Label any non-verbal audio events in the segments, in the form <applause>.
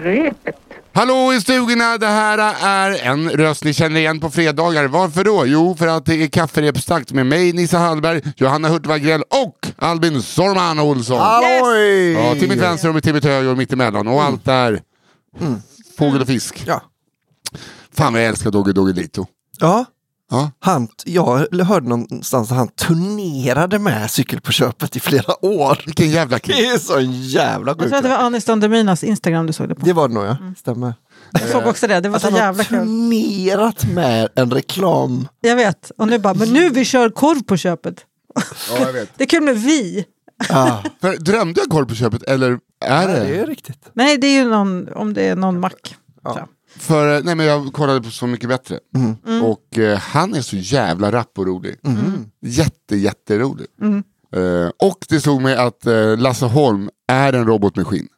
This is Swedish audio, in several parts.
Se. <laughs> Hallå i stugorna, det här är en röst ni känner igen på fredagar. Varför då? Jo, för att det är kafferepsstakt med mig, Nissa Hallberg, Johanna Hurt Wagrell och Albin Sorman Olsson. Halloj! Ja, till mitt vänster och till mitt höger och mitt emellan och allt där. Fågel och fisk. Ja. Fan vad jag älskar Dogge Doggelito. Ja. Ja. Han, jag hörde någonstans att han turnerade med cykel på köpet i flera år. Vilken jävla kille. Det är så en jävla Jag tror att sjukt. det var Anis Don Deminas Instagram du såg det på. Det var det nog ja, stämmer. Jag såg också det, det var Att så han har jävla kul. turnerat med en reklam. Jag vet, och nu bara, men nu vi kör korv på köpet. Ja, jag vet. <laughs> Det är kul med vi. Ja, För, drömde jag korv på köpet eller är det det? är riktigt. Nej, det är ju någon, om det är någon mack. Ja. För, eh, nej men jag kollade på Så mycket bättre. Mm. Och eh, han är så jävla rapp och rolig. Jätte, jätterolig. Mm. Eh, och det såg mig att eh, Lasse Holm är en robot med skinn.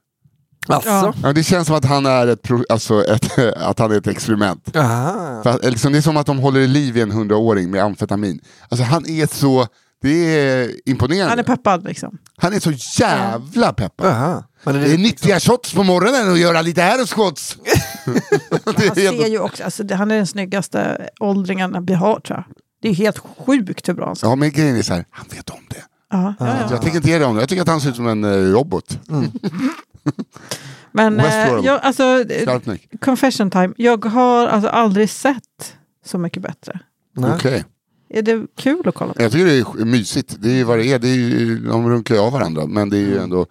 Alltså. Ja. Ja, det känns som att han är ett, pro- alltså ett, <laughs> att han är ett experiment. Aha. För, att, liksom, det är som att de håller i liv i en hundraåring med amfetamin. Alltså han är så, det är imponerande. Han är peppad liksom. Han är så jävla peppad. Aha. Men Det är nyttiga shots på morgonen och göra lite herrskotts. <laughs> det Han är ser ju också, alltså, det, han är den snyggaste åldringen vi har tror jag. Det är helt sjukt hur bra han ser Ja men grejen är så här, han vet om det. ja, ja, ja. Jag tänker inte ge det om det. Jag tycker att han ser ut som en eh, robot. <laughs> Men eh, jag, alltså, eh, Skarpnäck. confession time. Jag har alltså aldrig sett Så mycket bättre. Okej. Är det kul att kolla på? Jag tycker det är mysigt. Det är ju vad det är. Det är ju, de runkar ju av varandra. Men det är ju ändå...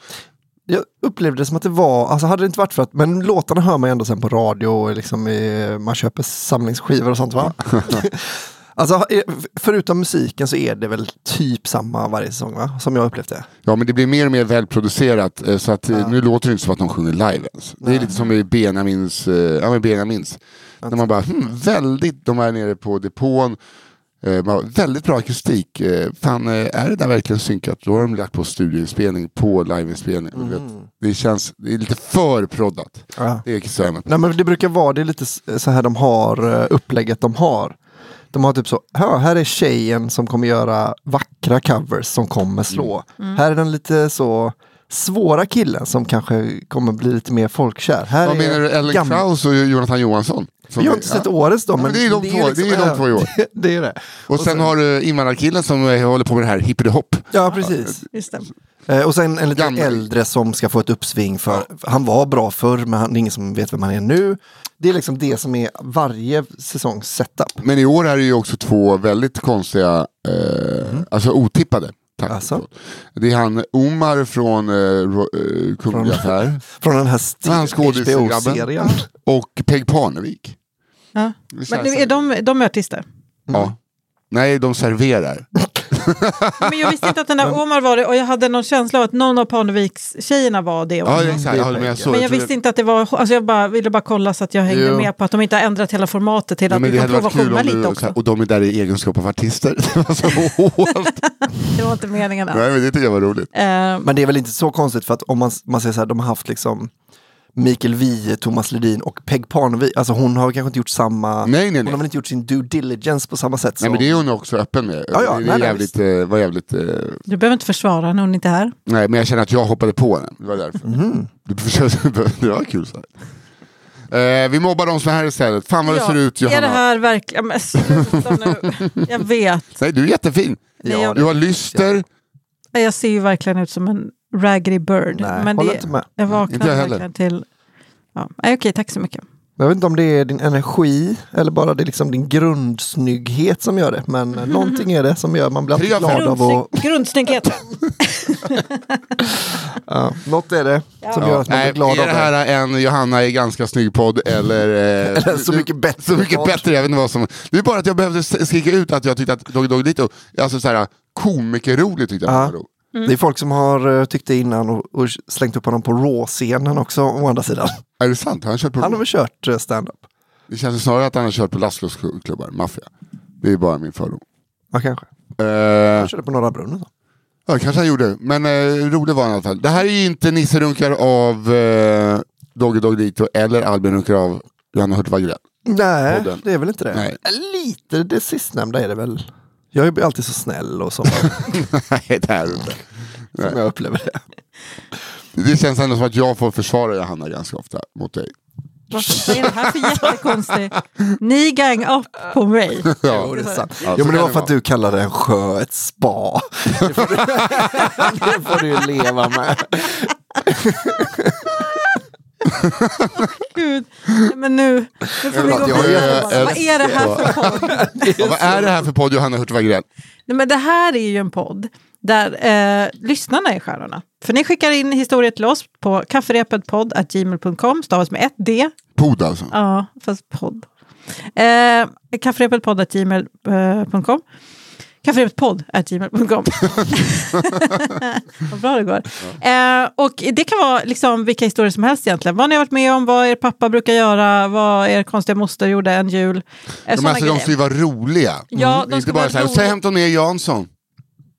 Jag upplevde det som att det var, alltså hade det inte varit för att, men låtarna hör man ju ändå sen på radio och liksom i, man köper samlingsskivor och sånt va? <laughs> <laughs> alltså eh, förutom musiken så är det väl typ samma varje säsong va? Som jag upplevt det. Ja men det blir mer och mer välproducerat. eh, Så att eh, nu låter det inte som att de sjunger live ens. Det är lite som i Benjamins, ja men Benjamins. När man bara, hmm, väldigt, de är nere på depån. Eh, väldigt bra akustik. Eh, fan, eh, är det där verkligen synkat? Då har de lagt på studioinspelning på liveinspelning. Vet. Det känns, det är lite för proddat. Ja. Det på. Nej men det brukar vara, det är lite så här de har eh, upplägget de har. De har typ så, "Ja, här är tjejen som kommer göra vackra covers som kommer slå. Här är den lite så svåra killen som kanske kommer bli lite mer folkkär. Här Vad är menar du, Ellen gam- Kraus och Jonathan Johansson? Som Jag har är- inte sett ja. årets då. Ja, men det är de två- det är de två i år. <laughs> det är det. Och sen har du invandrarkillen som eh, håller på med det här hippity-hop. Ja, precis. Just det. Eh, och sen en lite Gammal. äldre som ska få ett uppsving för, han var bra förr men han, det är ingen som vet vem han är nu. Det är liksom det som är varje säsongs setup. Men i år är det ju också två väldigt konstiga, eh, alltså otippade. Alltså? Det är han Omar från eh, eh, Kungliga Affär <laughs> Från den här skådisgrabben. HBO-serien. och Peg Parnevik. Ja. Men känns- är de, de är artister? Ja. Nej, de serverar. <laughs> Men jag visste inte att den där Omar var det och jag hade någon känsla av att någon av Parneviks tjejerna var det. Ja, exakt. Ja, men jag, såg, Men jag visste inte att det var, alltså jag bara, ville bara kolla så att jag hängde Jo. med på att de inte har ändrat hela formatet till Ja, att men vi det kan prova sjunga lite du, så också. här, och de är där i egenskap av artister. <laughs> Det var så <laughs> inte meningen alls. Nej, men det tycker jag var roligt. Eh, Men det är väl inte så konstigt för att om man, man säger så här, de har haft liksom Mikael Wiehe, Thomas Ledin och Peg Parnevik. Alltså hon har kanske inte gjort samma, Nej, nej, hon nej. har väl inte gjort sin due diligence på samma sätt Nej, som... men det är hon också öppen med. Ja, ja, det nej, är nej, jävligt, eh, var jävligt... eh, du behöver inte försvara henne, hon är inte här. Nej, men jag känner att jag hoppade på henne. Det var därför. Du försökte, <laughs> det var kul så här. Eh, vi mobbar de som här istället. Fan vad det ser ut Johanna. Är det här verkligen... Men sluta nu. Jag vet. Nej, du är jättefin. Nej, jag, Du har lyster. jag ser ju verkligen ut som en raggedy bird. Nej, men håller det, inte med. jag Inte vaknade jag heller. verkligen till... Ja. Okej, tack så mycket. Jag vet inte om det är din energi eller bara det är liksom din grundsnygghet som gör det. Men eh, någonting är det som gör man blir alltid glad av att... Grundsnygg- Grundsnygghet. <laughs> Ja, något är det som gör att man Nej, blir glad är av det det. här en Johanna är ganska snygg podd eller... Eh, <laughs> Eller så mycket bättre Så mycket bättre, jag vet inte vad som... Det är bara att jag behövde skrika ut att jag tyckte att Doggy Doggy Dito, alltså såhär komikerroligt tyckte jag Ja. det var roligt. Det är folk som har eh, tyckt det innan och, och slängt upp honom på Raw-scenen också å andra sidan. Är det sant? Har han kört på Han har väl kört eh, stand-up? Det känns snarare att han har kört på Laszlos klubbar, maffia. Det är bara min fördom. Ja, kanske. Eh, Han körde på Norra Brunnen. då. ja, kanske han gjorde, men eh, rolig var han i alla fall. Det här är ju inte Nisse Runkar av eh, Doggy Doggy Dito eller Albin Runkar av Johanna Hurtig Wagrell. Nej, Podden. det är väl inte det. Nej. Lite det sistnämnda är det väl. Jag är alltid så snäll och så <laughs> Nej, det är det inte. som jag upplever det. Det känns ändå som att jag får försvara Johanna ganska ofta mot dig. Vad är det här för jättekonstigt? Ni gang up på mig. Ja. Jo, det är sant. Ja, jo, men det var för att du kallade en sjö ett spa. Det får du, det får du ju leva med. <laughs> <laughs> Gud. Nej, Men nu, nu får vi gå vidare. Vad är det här för podd? <laughs> Ja, vad är det här för podd Johanna Hurtig? Nej, men det här är ju en podd där eh, lyssnarna är stjärnorna. För ni skickar in historier till oss på kafferepetpodd.gmail.com, stavas med ett D. Pod alltså. Ja, fast podd. Eh, kafferepetpodd.gmail.com Kafferepetpodd.gmail.com <laughs> Vad bra det går. Eh, och det kan vara liksom vilka historier som helst egentligen. Vad ni har varit med om, vad er pappa brukar göra, vad er konstiga moster gjorde en jul. Eh, De, alltså, de ska ju vara roliga. Ja, Mm. inte bara så här, säg hämta med Jansson.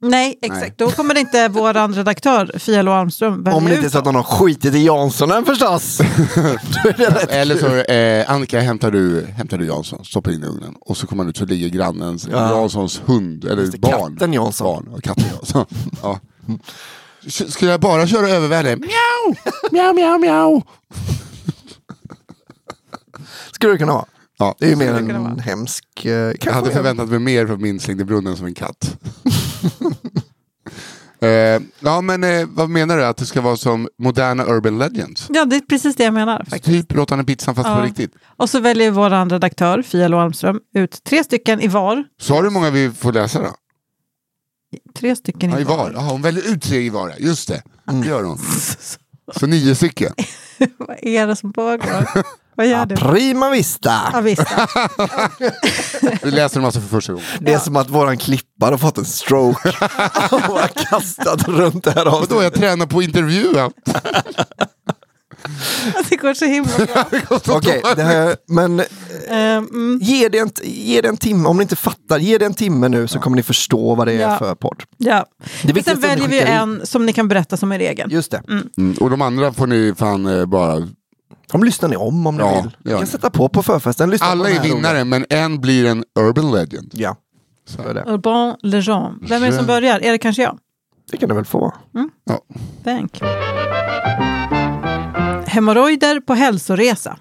Nej, exakt. Då kommer det inte vår redaktör Fia Lo Almström välja Om det inte är så att någon har skitit i Janssonen förstås. <laughs> Eller så, eh, Annika hämtar du, hämtar du Jansson, stoppar in i ugnen. Och så kommer man ut så ligger grannens, Ja. Janssons hund, eller Just det, barn. katten Jansson. Barn, ja, katten Jansson. ja. Skulle jag bara köra övervärde? Mjau, mjau, mjau, mjau. Skulle det kunna vara. Ja. Det är ju mer en hemsk... eh, Jag hade förväntat mig mer från min slängde brunnen som en katt. <laughs> eh, ja men eh, vad menar du? Att det ska vara som moderna urban legends? Ja, det är precis det jag menar. Faktiskt. Typ Råttan pizzan fast Ja. på riktigt. Och så väljer vår redaktör Fia Lo Almström ut tre stycken i var. Så har du många vi får läsa då? Tre stycken Ja, i i var. var. Jaha, hon väljer ut tre i var, just det. Det gör hon. <laughs> Så nio stycken. Vad är det som pågår? <laughs> Vad gör du? Prima vista! Ja, visst. <laughs> Vi läser dem alltså för första gången. Det är som att våran klippare har fått en stroke <laughs> och har kastat runt det här Vadå, avsnittet. jag tränar på intervjua. <laughs> Det går så himla bra. Okej, det här, men eh, Ehm, mm, ge det, en, ge det en timme, om ni inte fattar, ge det en timme nu så kommer ni förstå vad det är Ja. för podd. ja. Det Men viktigaste sen är att ni väljer vi ju skickar in- en som ni kan berätta som är egen. Just det. Mm, och de andra får ni fan eh, bara... De lyssnar ni om om ni Ja, vill. Ni kan ni. sätta på på förfesten. Lyssna på Alla den är här vinnare, men en blir en urban legend. Ja, så är det. Urban Legend. Vem är det som börjar? Är det kanske jag? Det kan det väl få vara. Ja. Thank. Hemorrojder på hälsoresa.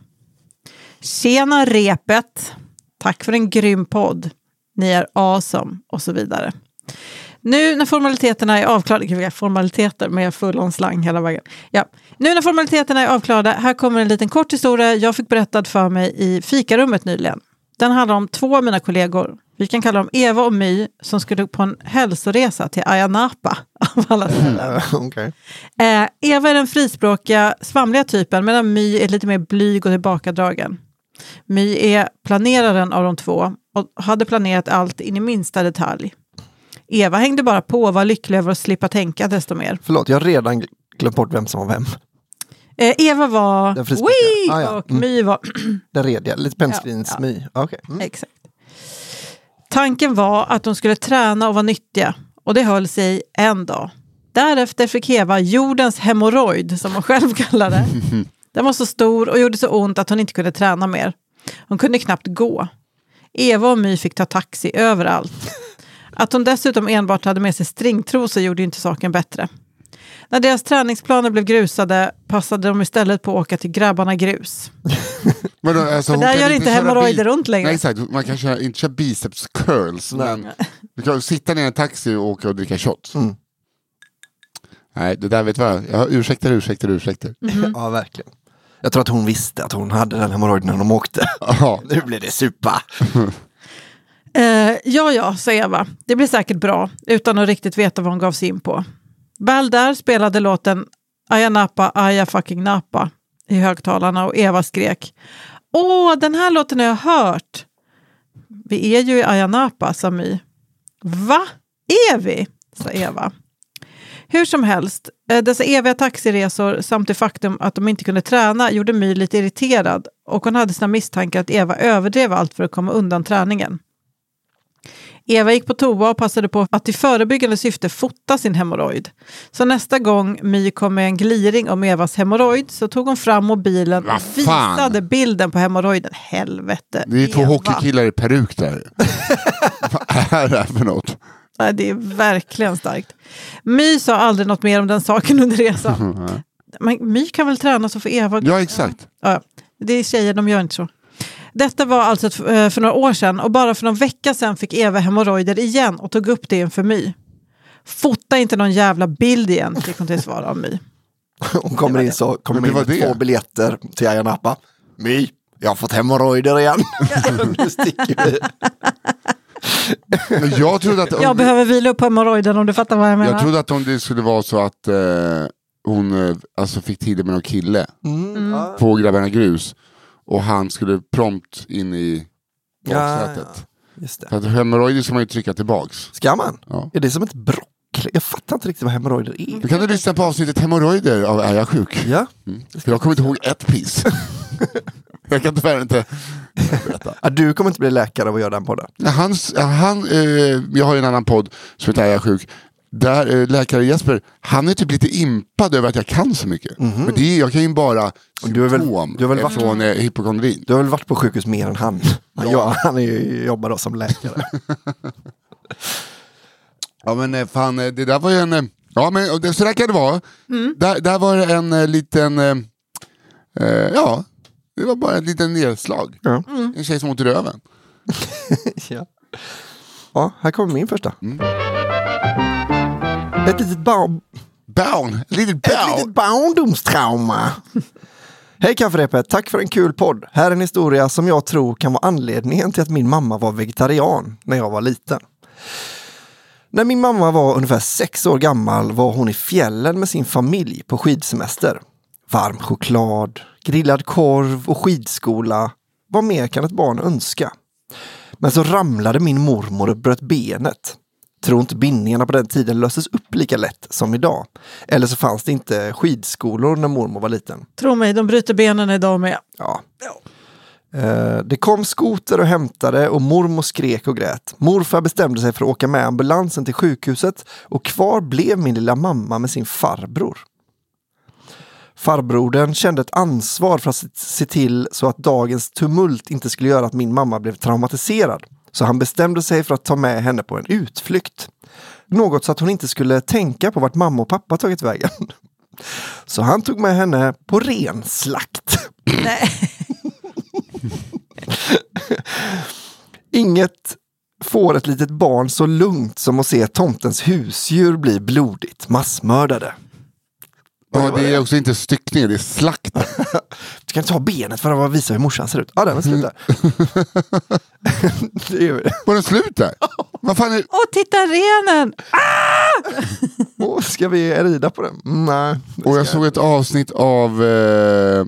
Tjena repet. Tack för en grym podd. Ni är awesome och så vidare. Nu när formaliteterna är avklarade, Gud, vilka formaliteter med full on slang hela vägen. Ja. Nu när formaliteterna är avklarade, här kommer en liten kort historia jag fick berättad för mig i fikarummet nyligen. Den handlar om två av mina kollegor. Vi kan kalla dem Eva och My som skulle på en hälsoresa till Ayia Napa <laughs> av alla <laughs> ställen. Okej. Eh, Eva är den frispråkiga, svamliga typen medan My är lite mer blyg och tillbakadragen. My är planeraren av de två och hade planerat allt in i minsta detalj. Eva hängde bara på och var lycklig över att slippa tänka desto mer. Förlåt, jag har redan glömt bort vem som var vem. Eh, Eva var. Wii Ah, ja. och Mm. My var <clears throat> Den rediga, lite Ja, penslinsmy. Okej. Mm. Exakt. Tanken var att de skulle träna och vara nyttiga och det höll sig en dag. Därefter fick Eva jordens hemorrojd, som hon själv kallar det. <laughs> Den var så stor och gjorde så ont att hon inte kunde träna mer. Hon kunde knappt gå. Eva och My fick ta taxi överallt. Att hon dessutom enbart hade med sig stringtrosor gjorde ju inte saken bättre. När deras träningsplaner blev grusade passade de istället på att åka till Grabbarna Grus. <laughs> Men då, alltså, där gör inte hemorrojder ont längre. Nej, exakt, man kan köra, inte köra biceps curls, men du kan sitta ner i en taxi och åka och dricka shots. Mm. Nej, det där vet vad, jag ursäkter, ursäkter, ursäkter. Mm. Ja, verkligen. Jag tror att hon visste att hon hade den hemorrojden när de åkte. Ja. <laughs> Nu blir det supa. <laughs> Eh, ja, ja, sa Eva. Det blir säkert bra, utan att riktigt veta vad hon gav sig in på. Väl där spelade låten Aya Napa, Aya fucking Napa i högtalarna och Eva skrek Åh, den här låten har jag hört. Vi är ju i Aya Napa, sa My. Va? Är vi? sa Eva. Hur som helst, eh, dessa eviga taxiresor samt det faktum att de inte kunde träna gjorde My lite irriterad och hon hade sina misstankar att Eva överdrev allt för att komma undan träningen. Eva gick på toa och passade på att i förebyggande syfte fota sin hemorrojd. Så nästa gång My kom med en gliring om Evas hemorrojd så tog hon fram mobilen och visade bilden på hemorrojden. Helvete. Det är två hockeykillar i peruk där. <laughs> vad är det här för något? Nej, det är verkligen starkt. My sa aldrig något mer om den saken under resan. <laughs> Men My kan väl träna så för Eva? Ja, exakt. Ja, det är tjejer, de gör inte så. Detta var alltså eh, för några år sedan och bara för någon vecka sedan fick Eva hemorrojder igen och tog upp det inför My. Fota inte någon jävla bild igen, fick hon till svar av My. Hon kommer in så kommer in med det. två biljetter till Ayia Napa. My, jag har fått hemorrojder igen. <laughs> nu sticker vi. Jag trodde att... Jag behöver vila upp hemorrojden om du fattar vad jag menar. Jag trodde att om det skulle vara så att eh, hon eh, alltså fick till det med någon kille Mm. Ja. på Grabbarna Grus och han skulle prompt in i Ja, baksätet. Just det. För att hemorrojder ska man ju trycka tillbaks. Ska man? Ja. Är det som ett brock? Jag fattar inte riktigt vad hemorrojder är. Då kan du lyssna på avsnittet hemorrojder av Är jag sjuk? Ja. Mm. För jag kommer inte ihåg ett piss. <laughs> jag kan tyvärr inte berätta. Ja, du kommer inte bli läkare av att göra den podden. Han, han, eh, jag har ju en annan podd som heter Är jag sjuk? Där eh, läkare Jesper, han är typ lite impad över att jag kan så mycket. Men det är, jag kan ju bara du har väl- du har väl varit- från eh, hypokondrin. Du har väl varit på sjukhus mer än han? <laughs> Ja. han är ju, jobbar då som läkare. <laughs> Ja men eh, fan, eh, det där var ju en... Ja men det, så där kan det vara. Där, där var det en liten... eh, ja, det var bara ett litet nedslag. Ja. En tjej som ont i röven. <laughs> ja. ja, här kommer min första. Mm. Ett litet barn, Bown, ett litet Ett bow. litet barndomstrauma. <laughs> Hej kafferepet, tack för en kul podd. Här är en historia som jag tror kan vara anledningen till att min mamma var vegetarian när jag var liten. När min mamma var ungefär sex år gammal var hon i fjällen med sin familj på skidsemester. Varm choklad, grillad korv och skidskola. Vad mer kan ett barn önska? Men så ramlade min mormor och bröt benet. Tror inte bindningarna på den tiden löses upp lika lätt som idag. Eller så fanns det inte skidskolor när mormor var liten. Tro mig, de bryter benen idag med. Ja. Eh, Det kom skoter och hämtade och mormor skrek och grät. Morfar bestämde sig för att åka med ambulansen till sjukhuset och kvar blev min lilla mamma med sin farbror. Farbrodern kände ett ansvar för att se- se till så att dagens tumult inte skulle göra att min mamma blev traumatiserad. Så han bestämde sig för att ta med henne på en utflykt. Något så att hon inte skulle tänka på vart mamma och pappa tagit vägen. Så han tog med henne på renslakt. Inget får ett litet barn så lugnt som att se tomtens husdjur bli blodigt massmördade. Ja, det är också inte styckning, det är slakt. <laughs> Du kan ta benet för att visa hur morsan ser ut. Ja, den är slut där. <laughs> <laughs> Var den slut där? Vad fan är... Åh, titta renen! Åh, ska vi rida på den? Nej. Och jag såg ett avsnitt av eh,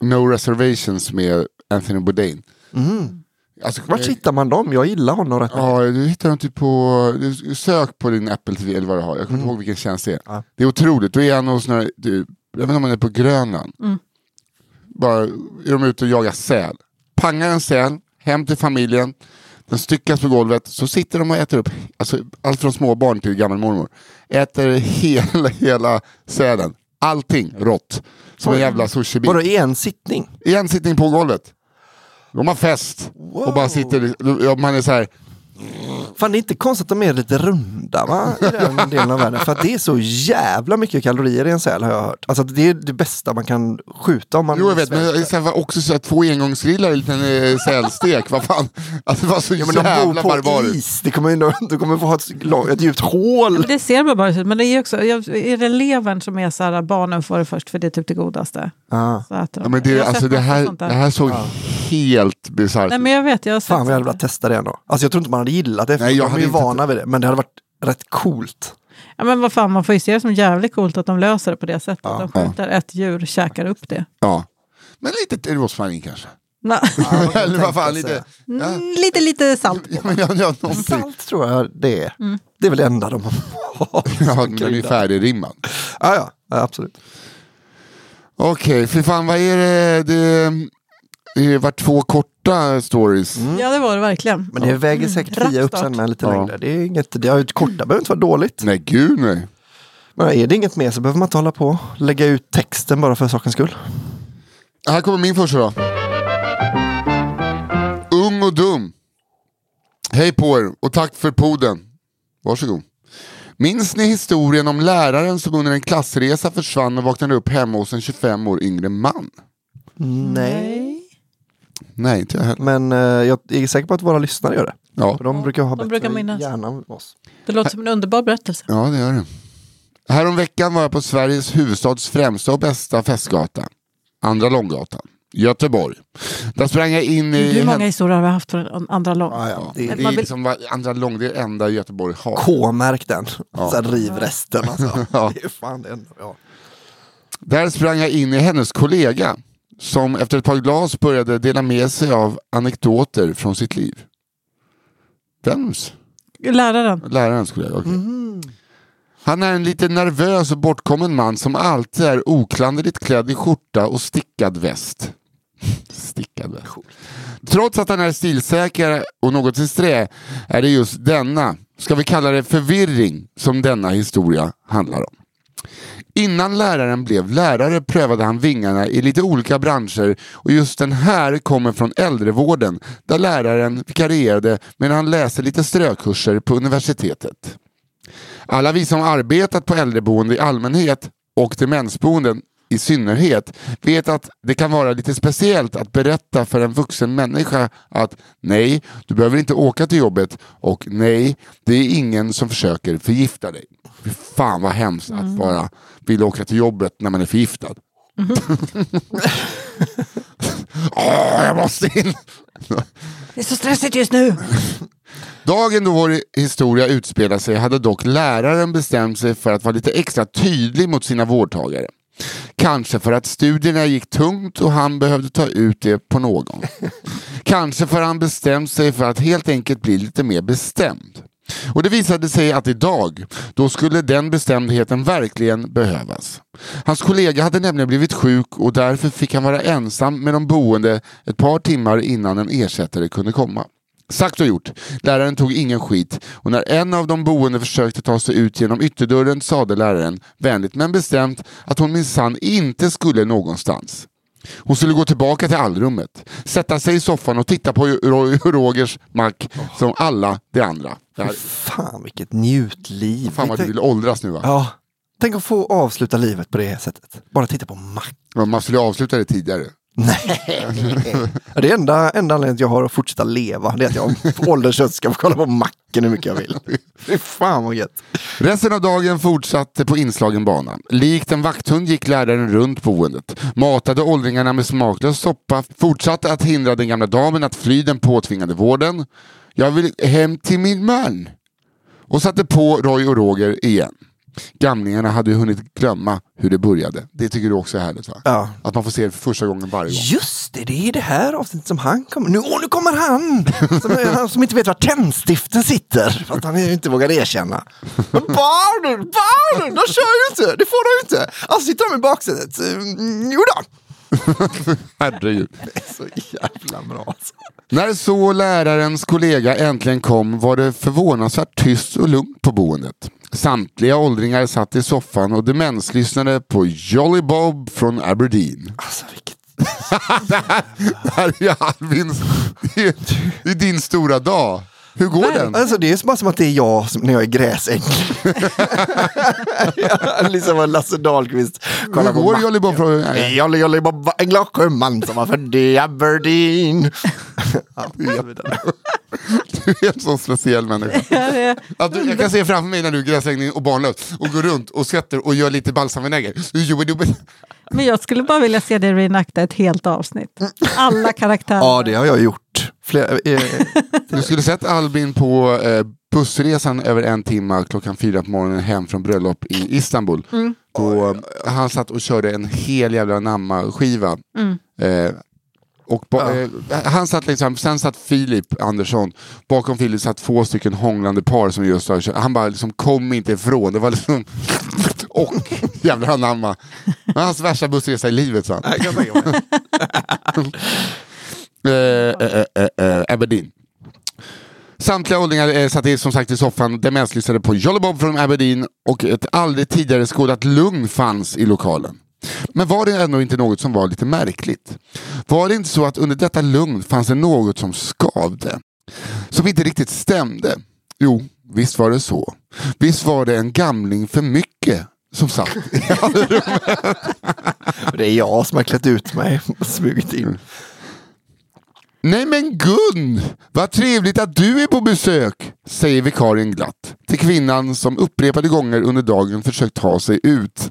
No Reservations med Anthony Bourdain. Mm. Alltså, Vart hittar man dem? Jag gillar honom rätt mycket. Ja, du hittar dem typ på, du, sök på din Apple TV eller vad du har. Jag kommer inte ihåg vilken tjänst det är. Ja. Det är otroligt, då är han hos några, du, jag vet inte om han är på Grönland. Bara är de ute och jagar säl. Pangar en säl, hem till familjen, den styckas på golvet, så sitter de och äter upp, alltså, allt från småbarn till gammelmormor. Äter hela, hela sälen. Allting rått. Som en jävla sushibit. Vadå, i en sittning? Igen sittning på golvet. De har fest. Och bara sitter, ja, man är så här, Fan det är inte konstigt att de är lite runda va? I den <laughs> delen av världen. För att det är så jävla mycket kalorier i en säl har jag hört. Alltså det är det bästa man kan skjuta om man Jo jag vet, men sen var också så här, två engångsgrillar i en liten eh, sälstek, vad fan. Alltså det var så Ja, men de jävla bor på barbariskt. is. Det kommer, du kommer få ha ett, ett djupt hål. Men Det ser barbariskt ut, men det är också, är det levern som är så här, barnen får det först för det är typ det godaste? Ah. Så att, Ja, men det, alltså, det, här, det här såg helt bisarrt ut. men jag vet, jag har Fan vad jag hade velat testa det ändå. Alltså jag tror inte man hade gillat det. För Nej, jag de är hade ju inte- vana vid det. Men det hade varit rätt coolt. Ja, men vad fan, man får ju se det som jävligt coolt att de löser det på det sättet. Ja. de skjuter ett djur, käkar upp det. Ja. Men lite råsmarin kanske. Na, <laughs> Eller vad fan, lite... sig. Ja. Mm, lite, lite salt. <laughs> Ja, men jag, någonting. Salt tror jag det är. Mm. Det är väl det enda de har. <laughs> Ja, den är färdigrimmad. Ja, ja, ja, absolut. Okej, för fan vad är det? Det, det varit två korta stories. Ja det var det verkligen. Men det väger säkert Rapp fria upp sen med lite Ja. längre. Det är inget, det har ju korta behöver inte vara dåligt. Nej gud nej. Men är det inget mer så behöver man inte hålla på lägga ut texten bara för sakens skull. Här kommer min första då. Ung och dum. Hej på er och tack för podden. Varsågod. Minns ni historien om läraren som under en klassresa försvann och vaknade upp hemma hos en 25 år yngre man? Nej. Nej, inte jag heller. Men eh, jag är säker på att våra lyssnare gör det. Ja, För de brukar ha de bättre brukar minnas. hjärna än oss. Det låter som en underbar berättelse. ja det gör det. Härom veckan var jag på Sveriges huvudstads främsta och bästa festgata. Andra Långgatan. Göteborg. Där sprang jag in i... Hur många historier har vi haft från andra lång? Ja, ja. Det Det är, liksom andra lång, det är det enda Göteborg har. K-märk den. Sen riv resten alltså. <laughs> Ja. Det är fan det enda. Ja. Där sprang jag in i hennes kollega som efter ett par glas började dela med sig av anekdoter från sitt liv. Vems? Läraren. Lärarens kollega, okej. Han är en lite nervös och bortkommen man som alltid är oklanderligt klädd i skjorta och stickad väst. Stickad väst. Trots att han är stilsäker och något disträ är det just denna, ska vi kalla det förvirring, som denna historia handlar om. Innan läraren blev lärare prövade han vingarna i lite olika branscher och just den här kommer från äldrevården där läraren vikarierade medan han läste lite strökurser på universitetet. Alla vi som arbetat på äldreboende i allmänhet och demensboenden i synnerhet vet att det kan vara lite speciellt att berätta för en vuxen människa att nej, du behöver inte åka till jobbet och nej, det är ingen som försöker förgifta dig. Fy fan vad hemskt att bara vilja åka till jobbet när man är förgiftad. <laughs> Åh, jag måste in! Det är så stressigt just nu. Dagen då vår historia utspelar sig hade dock läraren bestämt sig för att vara lite extra tydlig mot sina vårdtagare. Kanske för att studierna gick tungt och han behövde ta ut det på någon. Kanske för att han bestämt sig för att helt enkelt bli lite mer bestämd. Och det visade sig att idag, då skulle den bestämdheten verkligen behövas. Hans kollega hade nämligen blivit sjuk och därför fick han vara ensam med de boende ett par timmar innan en ersättare kunde komma. Sagt och gjort. Läraren tog ingen skit och när en av de boende försökte ta sig ut genom ytterdörren sade läraren, vänligt men bestämt, att hon minsann inte skulle någonstans. Hon skulle gå tillbaka till allrummet, sätta sig i soffan och titta på Ro- Rogers mack som alla de andra. Här, Fan vilket njutliv. fan vad du vill åldras nu va? Ja. Tänk att få avsluta livet på det sättet. Bara titta på mack. Man skulle avsluta det tidigare. Nej, Det är enda, enda anledningen jag har att fortsätta leva. Det är att jag på ålderns höst ska få kolla på macken hur mycket jag vill. Fy fan vad gött. Resten av dagen fortsatte på inslagen bana. Likt en vakthund gick läraren runt boendet, matade åldringarna med smaklös soppa, fortsatte att hindra den gamla damen att fly den påtvingade vården. Jag vill hem till min man. Och satte på Roy och Roger igen. Gamlingarna hade ju hunnit glömma hur det började. Det tycker du också är härligt va? Ja. Att man får se det för första gången varje gång. Just det, det är det här avsnittet som han kommer. Nu, åh, nu kommer han! Som, han som inte vet var tändstiften sitter. För att han inte vågar erkänna. Barnen, barnen, de kör ju inte! Det får de inte! Alltså sitter de i baksätet. Mm, Jo då. <laughs> Herregud. Det är så jävla bra. Alltså. När så lärarens kollega äntligen kom var det förvånansvärt tyst och lugnt på boendet. Samtliga åldringar satt i soffan och demenslyssnade på Jolly Bob från Aberdeen. Alltså vilket... <laughs> det, här, det här är Albins, det är, det är din stora dag. Hur går den? Alltså det är bara som att det är jag som, när jag är gräsäng. <laughs> Liksom vad Lasse Dahlqvist Hur kollar på går Mac. Jolly Bob från... Jolly Jolly Bob var en glad sjöman som var född i Aberdeen. <laughs> Du är en sån speciell människa. Att du, jag kan se framför mig när du är gräsängning och barnlös och går runt och skrattar och gör lite balsamvinäger. Men jag skulle bara vilja se dig reenacta ett helt avsnitt. Alla karaktärer. ja, det har jag gjort. Flera, eh, <laughs> Du skulle sett Albin på eh, bussresan över en timme klockan fyra på morgonen hem från bröllop i Istanbul. Och, eh, han satt och körde en hel jävla namma-skiva. Eh, och ba- eh, han satt liksom, sen satt Filip Andersson, bakom Filip satt två stycken hånglande par som just har kört. Han bara liksom kom inte ifrån. Det var liksom, <laughs> och jävlar anamma. Det var hans värsta bussresa i livet sa han. <laughs> Eh, eh, eh, Aberdeen. Samtliga åldringar eh, satt i, som sagt i soffan, demenslyssnade på Jolly Bob från Aberdeen och ett aldrig tidigare skådat lugn fanns i lokalen. Men var det ändå inte något som var lite märkligt? Var det inte så att under detta lugn fanns det något som skavde? Som inte riktigt stämde? Jo, visst var det så. Visst var det en gamling för mycket som satt i allrummet. <laughs> <laughs> Det är jag som har klätt ut mig och smugit in. Nej men Gun, vad trevligt att du är på besök, säger vikarien glatt till kvinnan som upprepade gånger under dagen försökt ta sig ut. <laughs>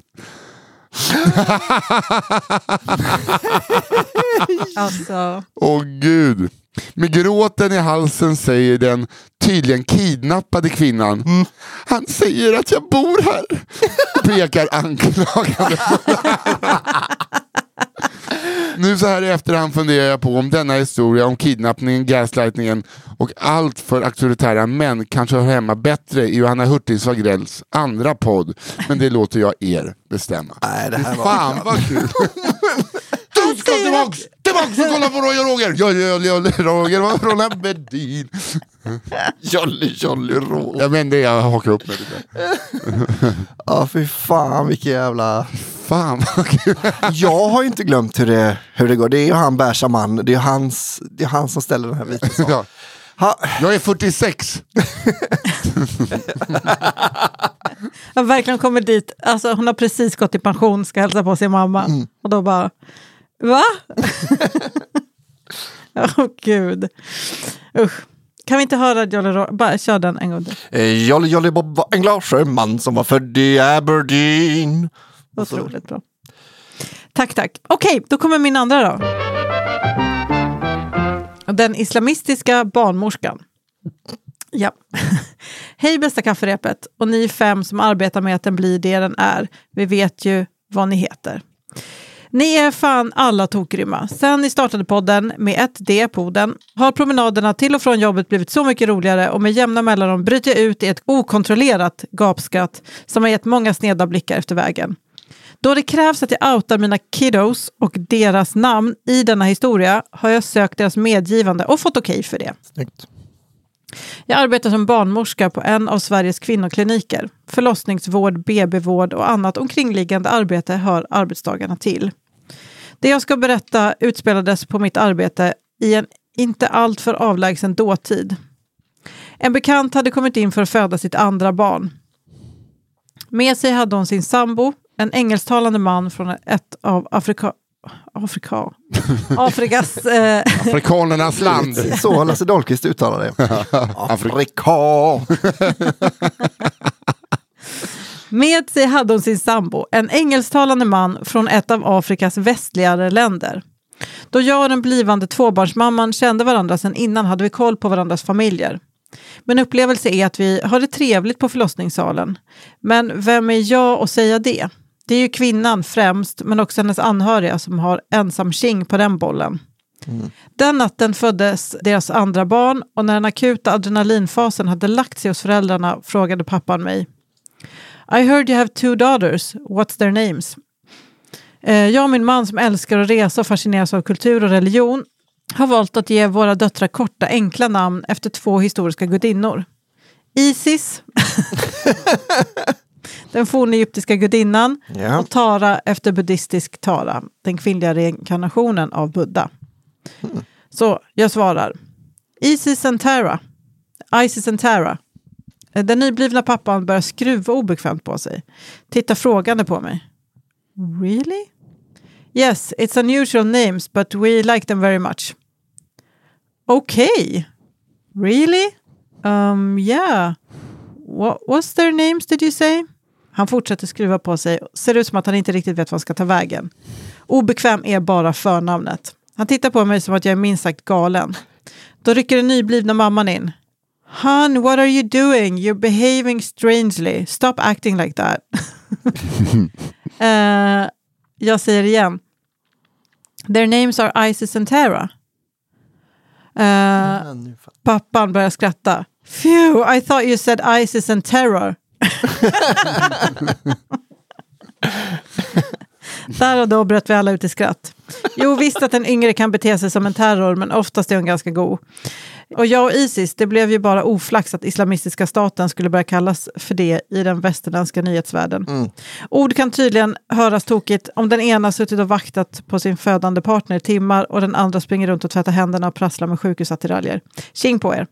Alltså, Åh gud. Med gråten i halsen säger den tydligen kidnappade kvinnan. Han säger att jag bor här. Pekar anklagande på <laughs> Nu så här i efterhand funderar jag på om denna historia om kidnappningen, gaslightningen och allt för auktoritära män kanske hör hemma bättre i Johanna Hurtigs Wagrells andra podd. Men det låter jag er bestämma. Nej, det här var... Fan vad kul! <laughs> Du ska tillbaks! Tillbaks och kolla på Roy och Roger! Jag, jag, jag, Roger var från Aberdeen. Jolly Jolly Roger. Jag men det jag hakar upp mig lite. <laughs> Ja, fy fan vilken jävla... Fan vad kul. Jag har inte glömt hur det, hur det går. Det är ju han Bärsa man. Det är hans, det är han som ställer den här vita saken. Ja. Ha, Jag är 46. <laughs> jag verkligen kommer dit, alltså, hon har precis gått i pension, ska hälsa på sin mamma. Och då bara, va? <laughs> Åh gud. Usch. Kan vi inte höra Jolly Bara kör den en gång till. eh, Jolly Jolly Bob var en glad sjöman som var född i Aberdeen. Otroligt bra. Tack, tack. Okej, då kommer min andra då. Den islamistiska barnmorskan. Ja. <laughs> Hej bästa kafferepet och ni fem som arbetar med att den blir det den är. Vi vet ju vad ni heter. Ni är fan alla tokgrymma. Sen ni startade podden med ett D på orden har promenaderna till och från jobbet blivit så mycket roligare och med jämna mellanrum bryter jag ut i ett okontrollerat gapskratt som har gett många sneda blickar efter vägen. Då det krävs att jag outar mina kiddos och deras namn i denna historia har jag sökt deras medgivande och fått okej för det. Snyggt. Jag arbetar som barnmorska på en av Sveriges kvinnokliniker. Förlossningsvård, BB-vård och annat omkringliggande arbete hör arbetsdagarna till. Det jag ska berätta utspelades på mitt arbete i en inte alltför avlägsen dåtid. En bekant hade kommit in för att föda sitt andra barn. Med sig hade hon sin sambo, en engelsktalande man från ett av Afrika... Afrika... <laughs> Afrikas... Eh, Afrikanernas land. Så Lasse Dahlqvist uttalar det. <laughs> Afrika. <laughs> Med sig hade hon sin sambo, en engelsktalande man från ett av Afrikas västligare länder. Då jag och den blivande tvåbarnsmamman kände varandra sedan innan hade vi koll på varandras familjer. Min upplevelse är att vi har det trevligt på förlossningssalen. Men vem är jag att säga det? Det är ju kvinnan främst, men också hennes anhöriga som har ensam king på den bollen. Den natten föddes deras andra barn och när den akuta adrenalinfasen hade lagt sig hos föräldrarna frågade pappan mig. I heard you have two daughters, what's their names? Eh, Jag och min man som älskar att resa och fascineras av kultur och religion har valt att ge våra döttrar korta enkla namn efter två historiska gudinnor. Isis, <laughs> den fornegyptiska gudinnan, Ja. och Tara efter buddhistisk Tara, den kvinnliga reinkarnationen av Buddha. Så jag svarar. Isis and Tara. Isis and Tara. Den nyblivna pappan börjar skruva obekvämt på sig. Tittar frågande på mig. Really? Yes, it's unusual names but we like them very much. Okay. Really? Um, yeah. What was their names did you say? Han fortsätter skruva på sig. Ser ut som att han inte riktigt vet vad han ska ta vägen. Obekväm är bara förnamnet. Han tittar på mig som att jag är minst sagt galen. Då rycker den nyblivna mamman in. Hon, what are you doing? You're behaving strangely. Stop acting like that. <laughs> Eh, jag säger igen. Their names are Isis and Tara. Eh, pappan börjar skratta. Phew, I thought you said Isis and terror. <laughs> Där och då bröt vi alla ut i skratt. Jo, visst att en yngre kan bete sig som en terror, men oftast är hon ganska god. Och jag och Isis, det blev ju bara oflax att islamistiska staten skulle börja kallas för det i den västerländska nyhetsvärlden. Ord kan tydligen höras tokigt om den ena suttit och vaktat på sin födande partner i timmar och den andra springer runt och tvättar händerna och prasslar med sjukhusattiraljer. Tjing på er!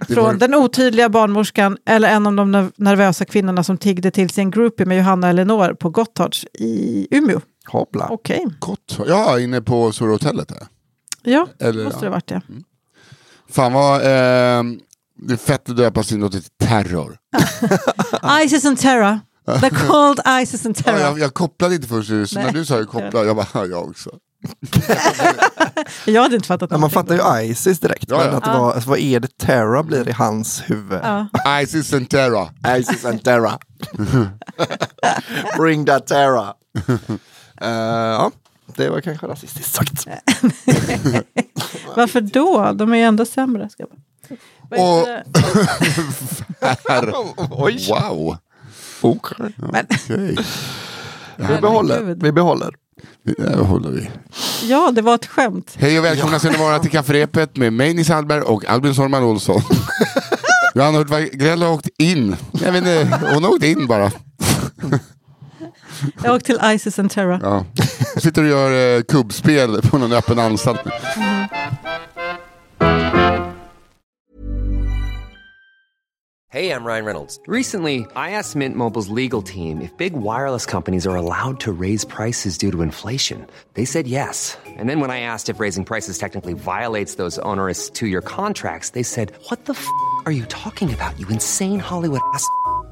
<laughs> Från den otydliga barnmorskan eller en av de nerv- nervösa kvinnorna som tiggde till sin groupie med Johanna Elinor på Gottards i Umeå. Hoppla. Okej, Gott. Ja, inne på Sora-hotellet. där. ja, Eller, måste det ja. varit det. Fan vad... Eh, det är fett att döpa sin dotter till terror. <laughs> Isis and Terra. They're called Isis and Ja, Terra. jag, jag kopplade inte först, så när du sa jag kopplade, jag bara, ja, jag också. <laughs> Jag hade inte fattat Men man fattar ju Isis direkt. Ja, men ja. att det var, alltså, vad är det Terra blir i hans huvud? Ja. Isis and Terra. Isis and Terra. <laughs> Bring that Terra. Ja, det var kanske rasistiskt sagt. <laughs> Varför då? De är ju ändå sämre. Ska Och-? <laughs> Oj. Wow. Okay. Men, Okej. <laughs> Vi behåller. Vi behåller. Det håller vi. ja, det var ett skämt. Hej och välkomna ska ni vara till kafferepet med mig Nils Hallberg och Albin Sorman Olsson. Johanna Hurtig Grell har åkt in. Jag vet inte, hon har åkt in bara. <laughs> Jag åkte till Isis and Terra. Ja. Sitter och gör eh, kubbspel på någon öppen anstalt. Hey, I'm Ryan Reynolds. Recently, I asked Mint Mobile's legal team if big wireless companies are allowed to raise prices due to inflation. They said yes. And then when I asked if raising prices technically violates those onerous two year contracts, they said, What the f are you talking about, you insane Hollywood ass?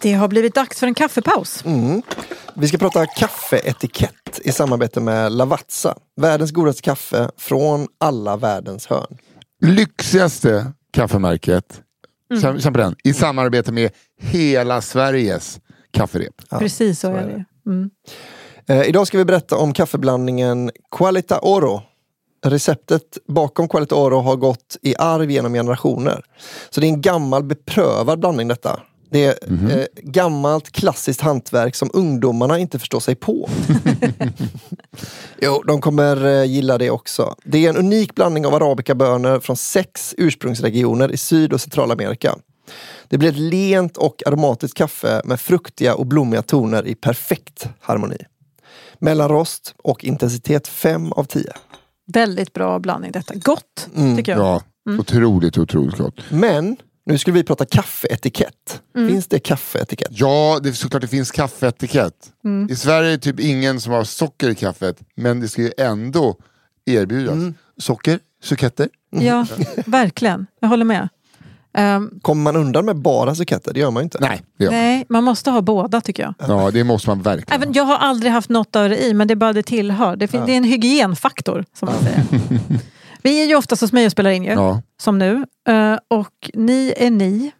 Det har blivit dags för en kaffepaus. Vi ska prata kaffeetikett. i samarbete med Lavazza. Världens godaste kaffe från alla världens hörn. Lyxigaste kaffemärket, mm. på den, i samarbete med hela Sveriges kafferep. Precis så, är det. Mm. Eh, idag ska vi berätta om kaffeblandningen Qualita Oro. Receptet bakom Qualita Oro har gått i arv genom generationer. Så det är en gammal beprövad blandning detta. Det är mm -hmm. eh, gammalt klassiskt hantverk som ungdomarna inte förstår sig på. <laughs> jo, de kommer eh, gilla det också. Det är en unik blandning av arabikabönor från sex ursprungsregioner i Syd och Centralamerika. Det blir ett lent och aromatiskt kaffe med fruktiga och blommiga toner i perfekt harmoni. Mellanrost och intensitet 5 av 10. Väldigt bra blandning detta. Gott, mm. tycker jag. Ja, mm. otroligt, otroligt gott. Men nu skulle vi prata kaffeetikett. Mm. Finns det kaffeetikett? Ja, det är såklart det finns kaffeetikett. Mm. I Sverige är det typ ingen som har socker i kaffet, men det ska ju ändå erbjudas. Mm. Socker, suketter. Ja, verkligen. Jag håller med. Um, Kommer man undan med bara suketter? Det gör man ju inte. Nej, man. Nej, man måste ha båda tycker jag. Ja, det måste man verkligen. Även, jag har aldrig haft något av det i, men det är bara det tillhör. Det, ja. det är en hygienfaktor, som man säger. <laughs> Vi är ju oftast hos mig och spelar in ju, ja. som nu. Uh, och ni är ni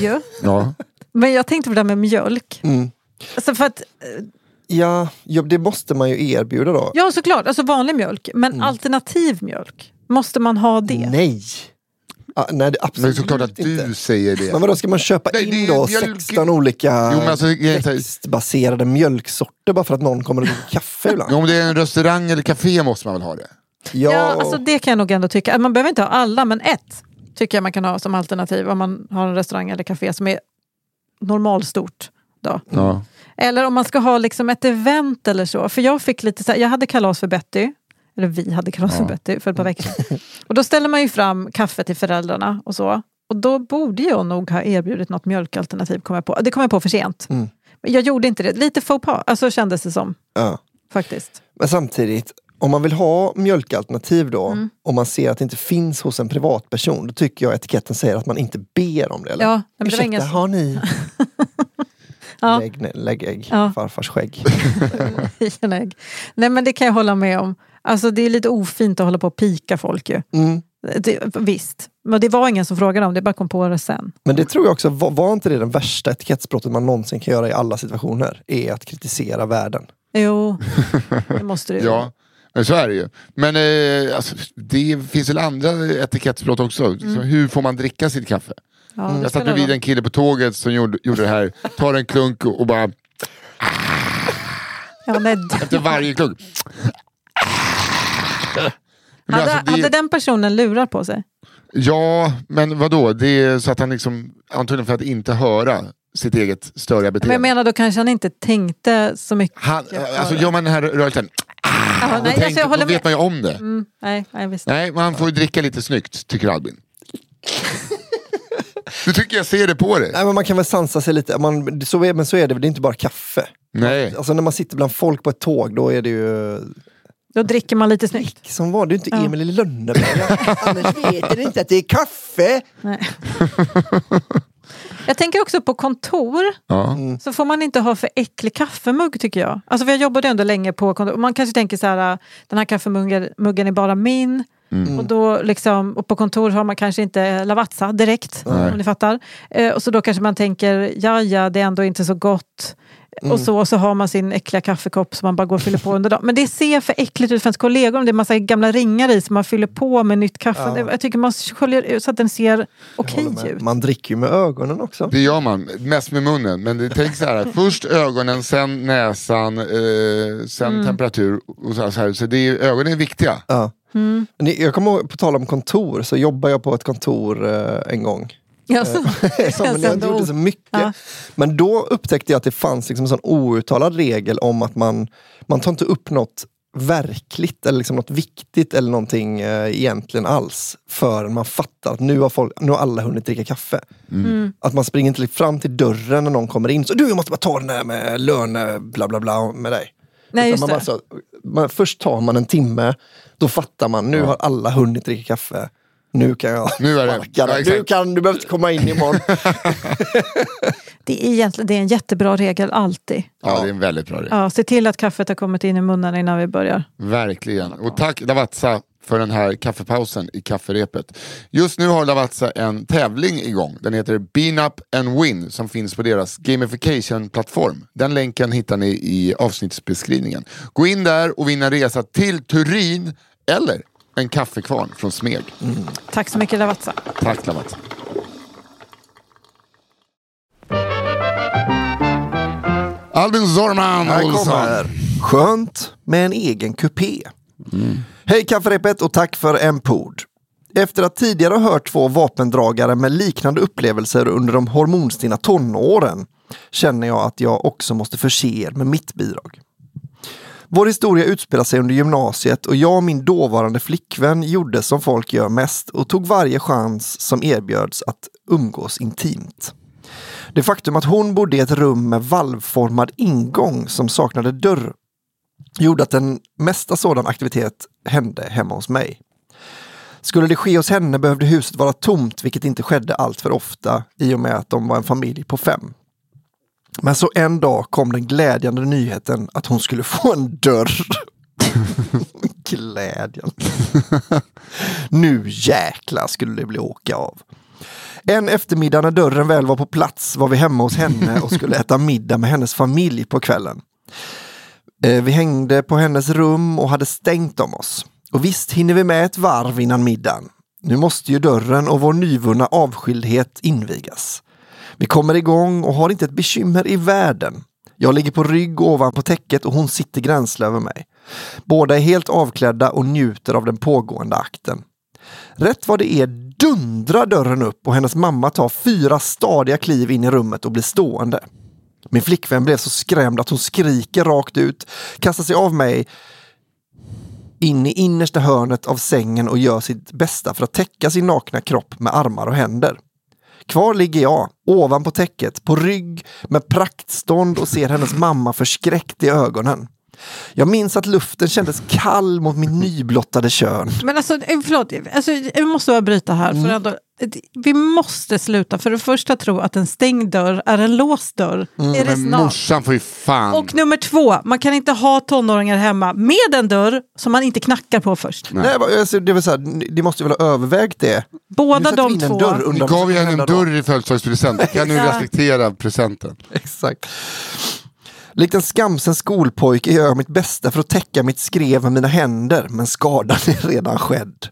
ju. Ja. Men jag tänkte på det där med mjölk. Mm. Alltså för att, uh, ja, ja, det måste man ju erbjuda då. Ja, såklart. Alltså vanlig mjölk. Men mm. alternativ mjölk, måste man ha det? Nej! Ah, nej, det absolut men det är såklart att du inte. säger det. Men vadå, ska man köpa nej, in då mjölk... 16 olika jo, alltså, växtbaserade mjölksorter bara för att någon kommer och dricker kaffe ibland? Jo, om det är en restaurang eller café måste man väl ha det? Ja, ja alltså det kan jag nog ändå tycka. Man behöver inte ha alla, men ett tycker jag man kan ha som alternativ om man har en restaurang eller café som är normalstort. Då. Ja. Eller om man ska ha liksom ett event eller så. För jag fick lite så här, jag hade kalas för Betty. Eller vi hade kalas för Betty för ett par veckor sedan. <laughs> Och då ställer man ju fram kaffe till föräldrarna och så. Och då borde jag nog ha erbjudit något mjölkalternativ. Kom jag på. Det kom jag på för sent. Mm. Jag gjorde inte det. Lite faux pas, alltså kändes det som. Ja. Faktiskt. Men samtidigt, om man vill ha mjölkalternativ då, mm. och man ser att det inte finns hos en privatperson, då tycker jag etiketten säger att man inte ber om det. Eller? Ja, men Ursäkta, ingen... har ni? <laughs> ja. lägg, lägg ägg, ja. farfars skägg. <laughs> ägg. Nej men det kan jag hålla med om. Alltså det är lite ofint att hålla på och pika folk ju. Mm. Det, visst, men det var ingen som frågade om det, bara kom på det sen. Men det tror jag också, var, var inte det den värsta etikettsbrottet man någonsin kan göra i alla situationer? Är att kritisera världen. Jo, det måste det ju. <laughs> ja. Men så är det ju. Men eh, alltså, det finns väl andra etikettsbrott också. Mm. hur får man dricka sitt kaffe? Ja, jag satt bredvid en kille på tåget som gjorde, gjorde det här. Tar en klunk och, och bara... Ja, Efter varje klunk. hade, alltså, det... hade den personen lurar på sig? Ja, men vadå? Det är så att han liksom, antagligen för att inte höra sitt eget störiga beteende. Men jag menar då kanske han inte tänkte så mycket. Han, alltså gör man den här rörelsen, ah, nej, tänk, alltså, då vet man ju om det. Mm, nej, nej, visst. nej, man får ju dricka lite snyggt, tycker Albin. <laughs> Du tycker jag ser det på dig. Nej, men man kan väl sansa sig lite. Man, så är, men så är det, det är inte bara kaffe. Nej. Alltså när man sitter bland folk på ett tåg, då är det ju... Då dricker man lite snyggt. Som var det inte ja. Emil i Lönneberga. <laughs> Annars vet du inte att det är kaffe. Nej. <laughs> Jag tänker också på kontor. Ja. Så får man inte ha för äcklig kaffemugg tycker jag. Alltså för jag jobbade ändå länge på kontor. Man kanske tänker så här, den här kaffemuggen är bara min. Mm. Och, då liksom, och på kontor har man kanske inte Lavazza direkt, Nej. om ni fattar. Eh, och så då kanske man tänker, ja ja, det är ändå inte så gott. Mm. Och så, så har man sin äckliga kaffekopp som man bara går och fyller på under dagen. Men det ser för äckligt ut för ens kollegor. Det är massa gamla ringar i som man fyller på med nytt kaffe. Ja. Jag tycker man sköljer ut så att den ser okej okay ut. Man dricker ju med ögonen också. Det gör man, mest med munnen. Men det, tänk så här, först ögonen, sen näsan, eh, sen mm. temperatur. Och så, här, så det är, ögonen är viktiga. Ja. Mm. Jag kommer ihåg, på tal om kontor, så jobbar jag på ett kontor eh, en gång. Ja, så. <laughs> så, men jag gjorde så mycket. Ja. Men då upptäckte jag att det fanns liksom en sån outtalad regel om att man, man tar inte upp något verkligt eller liksom något viktigt eller någonting eh, egentligen alls förrän man fattar att nu har, folk, nu har alla hunnit dricka kaffe. Mm. mm. Att man springer inte fram till dörren när någon kommer in. Så du, jag måste bara ta den här med löne bla bla bla med dig. Nej, just man bara, så, man, först tar man en timme, då fattar man nu ja. har alla hunnit dricka kaffe nu kan jag nu är det. Ja, nu kan du behöver inte komma in imorgon. <laughs> Det är, egentligen, det är en jättebra regel alltid. Ja, det är en väldigt bra regel. Ja, se till att kaffet har kommit in i munnen innan vi börjar. Verkligen. Och tack Lavazza för den här kaffepausen i kafferepet. Just nu har Lavazza en tävling igång. Den heter Bean Up and Win som finns på deras gamification-plattform. Den länken hittar ni i avsnittsbeskrivningen. Gå in där och vinna resa till Turin eller en kaffekvarn från Smeg. Tack så mycket Lavazza. Tack Lavazza. Albin Zorman Här Olsson. Skönt med en egen kupé. Hej kafferepet och tack för en pod. Efter att tidigare ha hört två vapendragare med liknande upplevelser under de hormonstinna tonåren känner jag att jag också måste förse er med mitt bidrag. Vår historia utspelar sig under gymnasiet och jag och min dåvarande flickvän gjorde som folk gör mest och tog varje chans som erbjöds att umgås intimt. Det faktum att hon bodde i ett rum med valvformad ingång som saknade dörr gjorde att den mesta sådan aktivitet hände hemma hos mig. Skulle det ske hos henne behövde huset vara tomt, vilket inte skedde allt för ofta i och med att de var en familj på fem. Men så en dag kom den glädjande nyheten att hon skulle få en dörr. <laughs> Glädjande. nu jäklar skulle det bli åka av. En eftermiddag när dörren väl var på plats var vi hemma hos henne och skulle äta middag med hennes familj på kvällen. Eh, Vi hängde på hennes rum och hade stängt om oss. Och visst hinner vi med ett varv innan middagen. Nu måste ju dörren och vår nyvunna avskildhet invigas. Vi kommer igång och har inte ett bekymmer i världen. Jag ligger på rygg ovanpå täcket och hon sitter gränsle över mig. Båda är helt avklädda och njuter av den pågående akten. Rätt vad det är dundrar dörren upp och hennes mamma tar fyra stadiga kliv in i rummet och blir stående. Min flickvän blev så skrämd att hon skriker rakt ut, kastar sig av mig in i innersta hörnet av sängen och gör sitt bästa för att täcka sin nakna kropp med armar och händer. Kvar ligger jag, ovanpå täcket, på rygg med praktstånd och ser hennes mamma förskräckt i ögonen. Jag minns att luften kändes kall mot mitt nyblottade kön. Men alltså, eh, förlåt, alltså, jag måste bara bryta här. För ändå, vi måste sluta för det första tro att en stängd dörr är en låst dörr. Är det Men snart? morsan får ju fan... Och nummer två, man kan inte ha tonåringar hemma med en dörr som man inte knackar på först. Nej, vad- alltså, det, vill säga, ni måste väl ha övervägt det? Båda de två. dörr Vi under- gav ju henne en dörr i födelsedagspresent. Kan nu Ja. respektera presenten? Exakt. Likt en skamsen skolpojke gör jag mitt bästa för att täcka mitt skrev med mina händer, men skadan är redan skedd.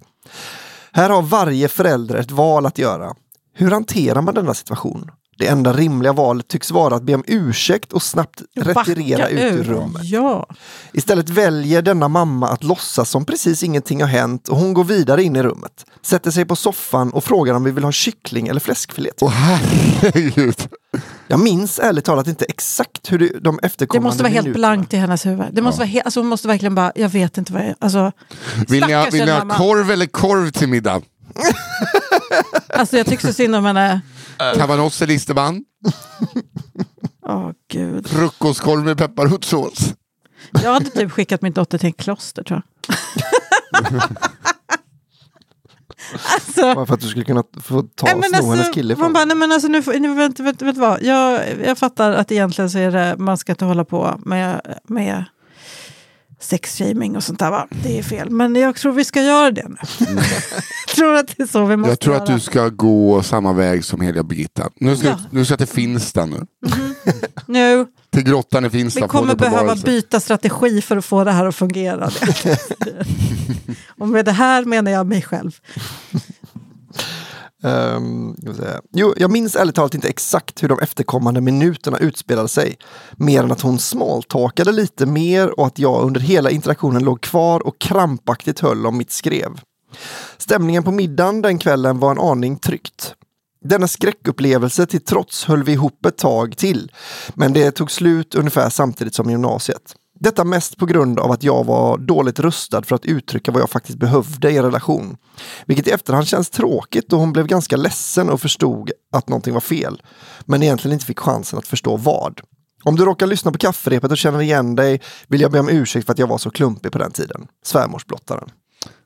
Här har varje förälder ett val att göra. Hur hanterar man denna situation? Det enda rimliga valet tycks vara att be om ursäkt och snabbt retirera ut ur rummet. Ja. Istället väljer denna mamma att låtsas som precis ingenting har hänt och hon går vidare in i rummet. Sätter sig på soffan och frågar om vi vill ha kyckling eller fläskfilé. Åh herregud. Jag minns ärligt talat inte exakt hur det, de Det efterkommande måste vara helt blankt i hennes huvud. Det måste vara he- alltså, hon måste verkligen bara, jag vet inte vad jag... Alltså, Vill ni ha, vill ni ha korv eller korv till middag? <laughs> alltså jag tycker så synd om henne. Cabanos eller isterband? <laughs> Åh gud. Frukostkorv med pepparrotssås? Jag hade typ skickat min dotter till en kloster tror jag. <laughs> alltså, Bara för att du skulle kunna få ta Nej, sno hennes alltså, kille man bara, nej, men alltså, nu, nu, vet, vet du vad? Jag, jag fattar att egentligen så är det, man ska inte hålla på med, med sexshaming och sånt där. Va? Det är fel. Men jag tror vi ska göra det nu. jag tror att det är så vi måste Jag tror göra. att du ska gå samma väg som heliga Birgitta. Nu ska, Ja. nu ska till Finsta nu. <laughs> Nu, Till grottan i Finsta. vi kommer behöva byta strategi för att få det här att fungera. <laughs> och med det här menar jag mig själv. Ehm, ska vi säga. jo, jag minns ärligt talat inte exakt hur de efterkommande minuterna utspelade sig. Mer än att hon smalltalkade lite mer och att jag under hela interaktionen låg kvar och krampaktigt höll om mitt skrev. Stämningen på middagen den kvällen var en aning tryckt. Denna skräckupplevelse till trots höll vi ihop ett tag till, men det tog slut ungefär samtidigt som gymnasiet. Detta mest på grund av att jag var dåligt rustad för att uttrycka vad jag faktiskt behövde i en relation. Vilket i efterhand känns tråkigt och hon blev ganska ledsen och förstod att någonting var fel. Men egentligen inte fick chansen att förstå vad. Om du råkar lyssna på kafferepet och känner igen dig vill jag be om ursäkt för att jag var så klumpig på den tiden. Svärmorsblottaren.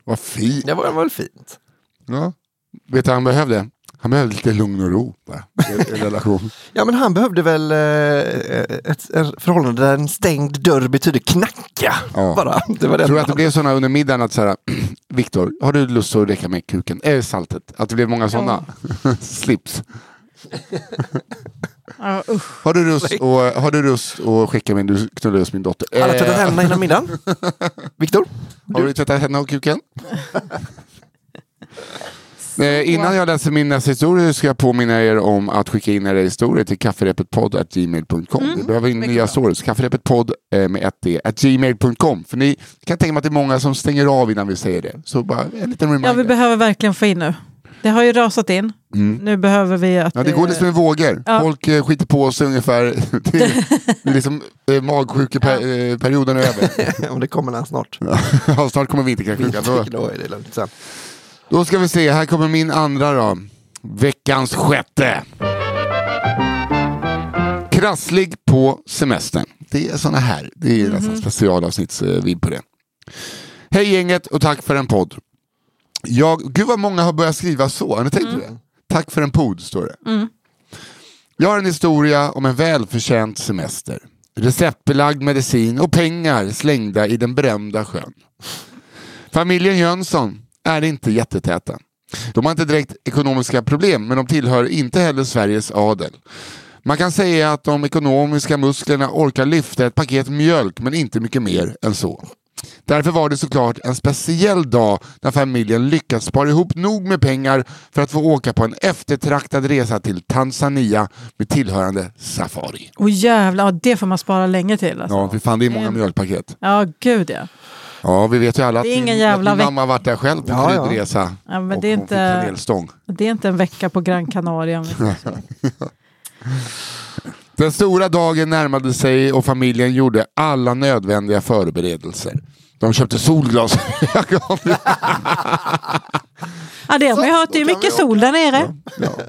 Vad fint. Det var väl fint? Ja. Vet du vad han behövde? Han behövde lite lugn och ro bara, i, i relation. Ja men han behövde väl eh, ett, ett förhållande där en stängd dörr betyder knacka. Ja. Bara. Det var det Tror du att det blev sådana under middagen att såhär, <clears throat> Viktor, har du lust att räcka med kuken? Äh, saltet. Att det blev många sådana <laughs> slips. Ja, usch. Har du lust, och, har du lust att skicka min, du knullar just min dotter? Alla Eh, tvättat händerna innan middagen. <laughs> Viktor? Har du tvättat händerna och kuken? <laughs> Eh, innan jag läser min nästa historia ska jag påminna er om att skicka in era historier till kafferepetpodd.gmail.com. Vi behöver in nya stories. Kafferepetpodd eh, med ett d at gmail.com. För ni kan tänka mig att det är många som stänger av innan vi säger det. Så bara en liten reminder. Ja, vi behöver verkligen få in nu. Det har ju rasat in. Nu behöver vi att... Ja, det går liksom i vågor. Ja. Folk eh, skiter på sig ungefär. <laughs> Det är, liksom eh, magsjukeperioden är över. <laughs> Om det kommer den snart. Ja, <laughs> snart kommer vinterkräksjukan. Då, Då är det lugnt sen. då ska vi se, här kommer min andra då. Veckans sjätte. Krasslig på semestern. Det är såna här. Det är nästan specialavsnittsvibb på det. Hej gänget och tack för en podd. Jag, gud vad många har börjat skriva så. Har ni tänkt på det? Tack för en podd står det. Jag har en historia om en välförtjänt semester. Receptbelagd medicin och pengar slängda i den berömda sjön. Familjen Jönsson är inte jättetäta. De har inte direkt ekonomiska problem men de tillhör inte heller Sveriges adel. Man kan säga att de ekonomiska musklerna orkar lyfta ett paket mjölk men inte mycket mer än så. Därför var det såklart en speciell dag när familjen lyckats spara ihop nog med pengar för att få åka på en eftertraktad resa till Tanzania med tillhörande safari. Åh jävlar, ja, det får man spara länge till. Alltså. Ja, för fan det är många mjölkpaket. Ja, gud ja. Ja, vi vet ju alla att Det är ingen min, jävla att min mamma varit där själv på Ja, ja. kryddresa. Ja, men det är inte-. Det är inte en vecka på Gran Canaria. <laughs> Den stora dagen närmade sig och familjen gjorde alla nödvändiga förberedelser. De köpte solglasögon. <laughs> Ja, det har man ju hört. Det är mycket sol där nere.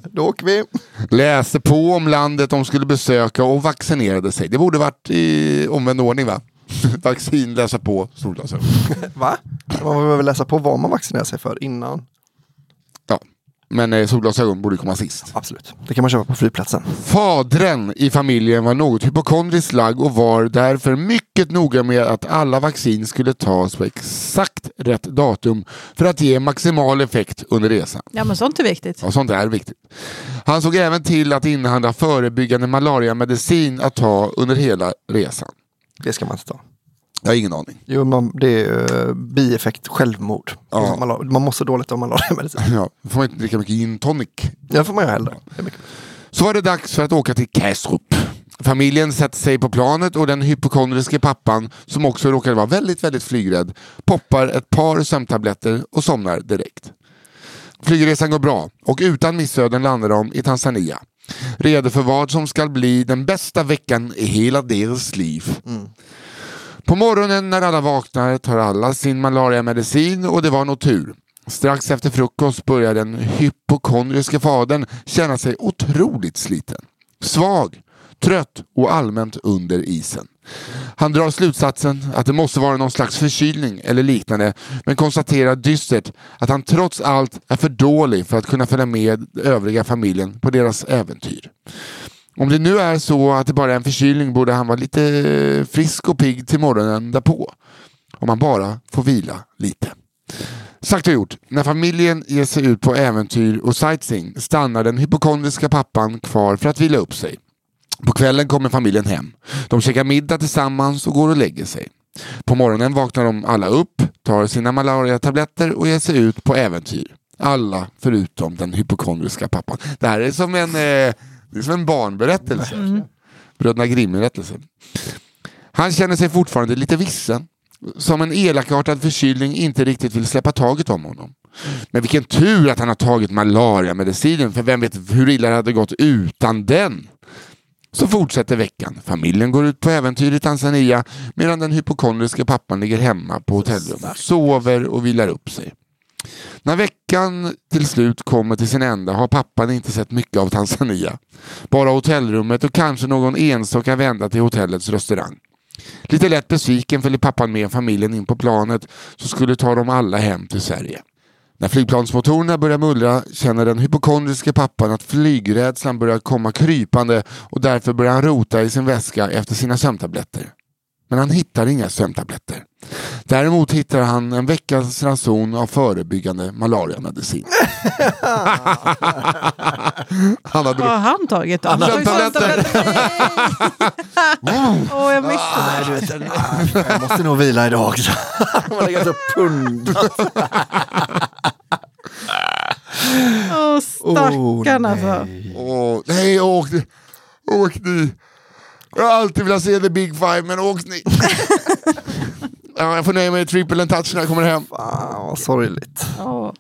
Då åker vi. läste på om landet de skulle besöka och vaccinerade sig. Det borde varit i omvänd ordning va? <laughs> Vaccin, läsa på, solglasögon. <laughs> Va? Man behöver läsa på vad man vaccinerar sig för innan. Ja. Men eh, solglasögon borde komma sist. Absolut. Det kan man köpa på flygplatsen. Fadren i familjen var något hypokondriskt lagd och var därför mycket noga med att alla vaccin skulle tas på exakt rätt datum för att ge maximal effekt under resan. Ja, men sånt är viktigt. Ja, sånt är viktigt. Han såg även till att inhandla förebyggande malariamedicin att ta under hela resan. Det ska man inte ta. Jag har ingen aning. Jo, man, det är uh, bieffekt självmord. Ja. Man, la- man mår så dåligt av malariamedicin. <laughs> Ja, då får man inte dricka mycket gin tonic. Det får man ju hellre. Det. Så var det dags för att åka till Kastrup. Familjen sätter sig på planet och den hypokondriske pappan, som också råkade vara väldigt, väldigt flygrädd, poppar ett par sömntabletter och somnar direkt. Flygresan går bra och utan missöden landar de i Tanzania. Redo för vad som ska bli den bästa veckan i hela deras liv. På morgonen när alla vaknar tar alla sin malariamedicin och det var nog tur. Strax efter frukost börjar den hypokondriske fadern känna sig otroligt sliten. Svag, trött och allmänt under isen. Han drar slutsatsen att det måste vara någon slags förkylning eller liknande men konstaterar dystert att han trots allt är för dålig för att kunna följa med övriga familjen på deras äventyr. Om det nu är så att det bara är en förkylning borde han vara lite frisk och pigg till morgonen därpå. Om han bara får vila lite. Sagt och gjort, när familjen ger sig ut på äventyr och sightseeing stannar den hypokondriska pappan kvar för att vila upp sig. På kvällen kommer familjen hem. De käkar middag tillsammans och går och lägger sig. På morgonen vaknar de alla upp, tar sina malariatabletter och ger sig ut på äventyr. Alla förutom den hypokondriska pappan. Det här är som en, eh, det är som en barnberättelse. Bröderna Grimm-berättelse. Han känner sig fortfarande lite vissen. Som en elakartad förkylning inte riktigt vill släppa taget om honom. Men vilken tur att han har tagit malariamedicinen för vem vet hur illa det hade gått utan den. Så fortsätter veckan. Familjen går ut på äventyr i Tanzania medan den hypokondriska pappan ligger hemma på hotellrummet, sover och vilar upp sig. När veckan till slut kommer till sin ända har pappan inte sett mycket av Tanzania. Bara hotellrummet och kanske någon enstaka vända till hotellets restaurang. Lite lätt besviken följer pappan med familjen in på planet som skulle ta dem alla hem till Sverige. När flygplansmotorerna börjar mullra känner den hypokondriske pappan att flygrädslan börjar komma krypande och därför börjar han rota i sin väska efter sina sömntabletter. Men han hittar inga sömntabletter. Däremot hittar han en veckas ranson av förebyggande malariamedicin. han hade Vad har han tagit då? Han har har ju sömntabletter. Åh, jag missade det. jag måste nog vila idag också. De har legat och pundat. Åh, stackarn alltså. Åh, nej, åk, åk ni. Jag har alltid velat se the big five, men åk ni. <laughs> ja, jag får nöja mig med triple and touch när jag kommer hem. Fan vad sorgligt. Ja.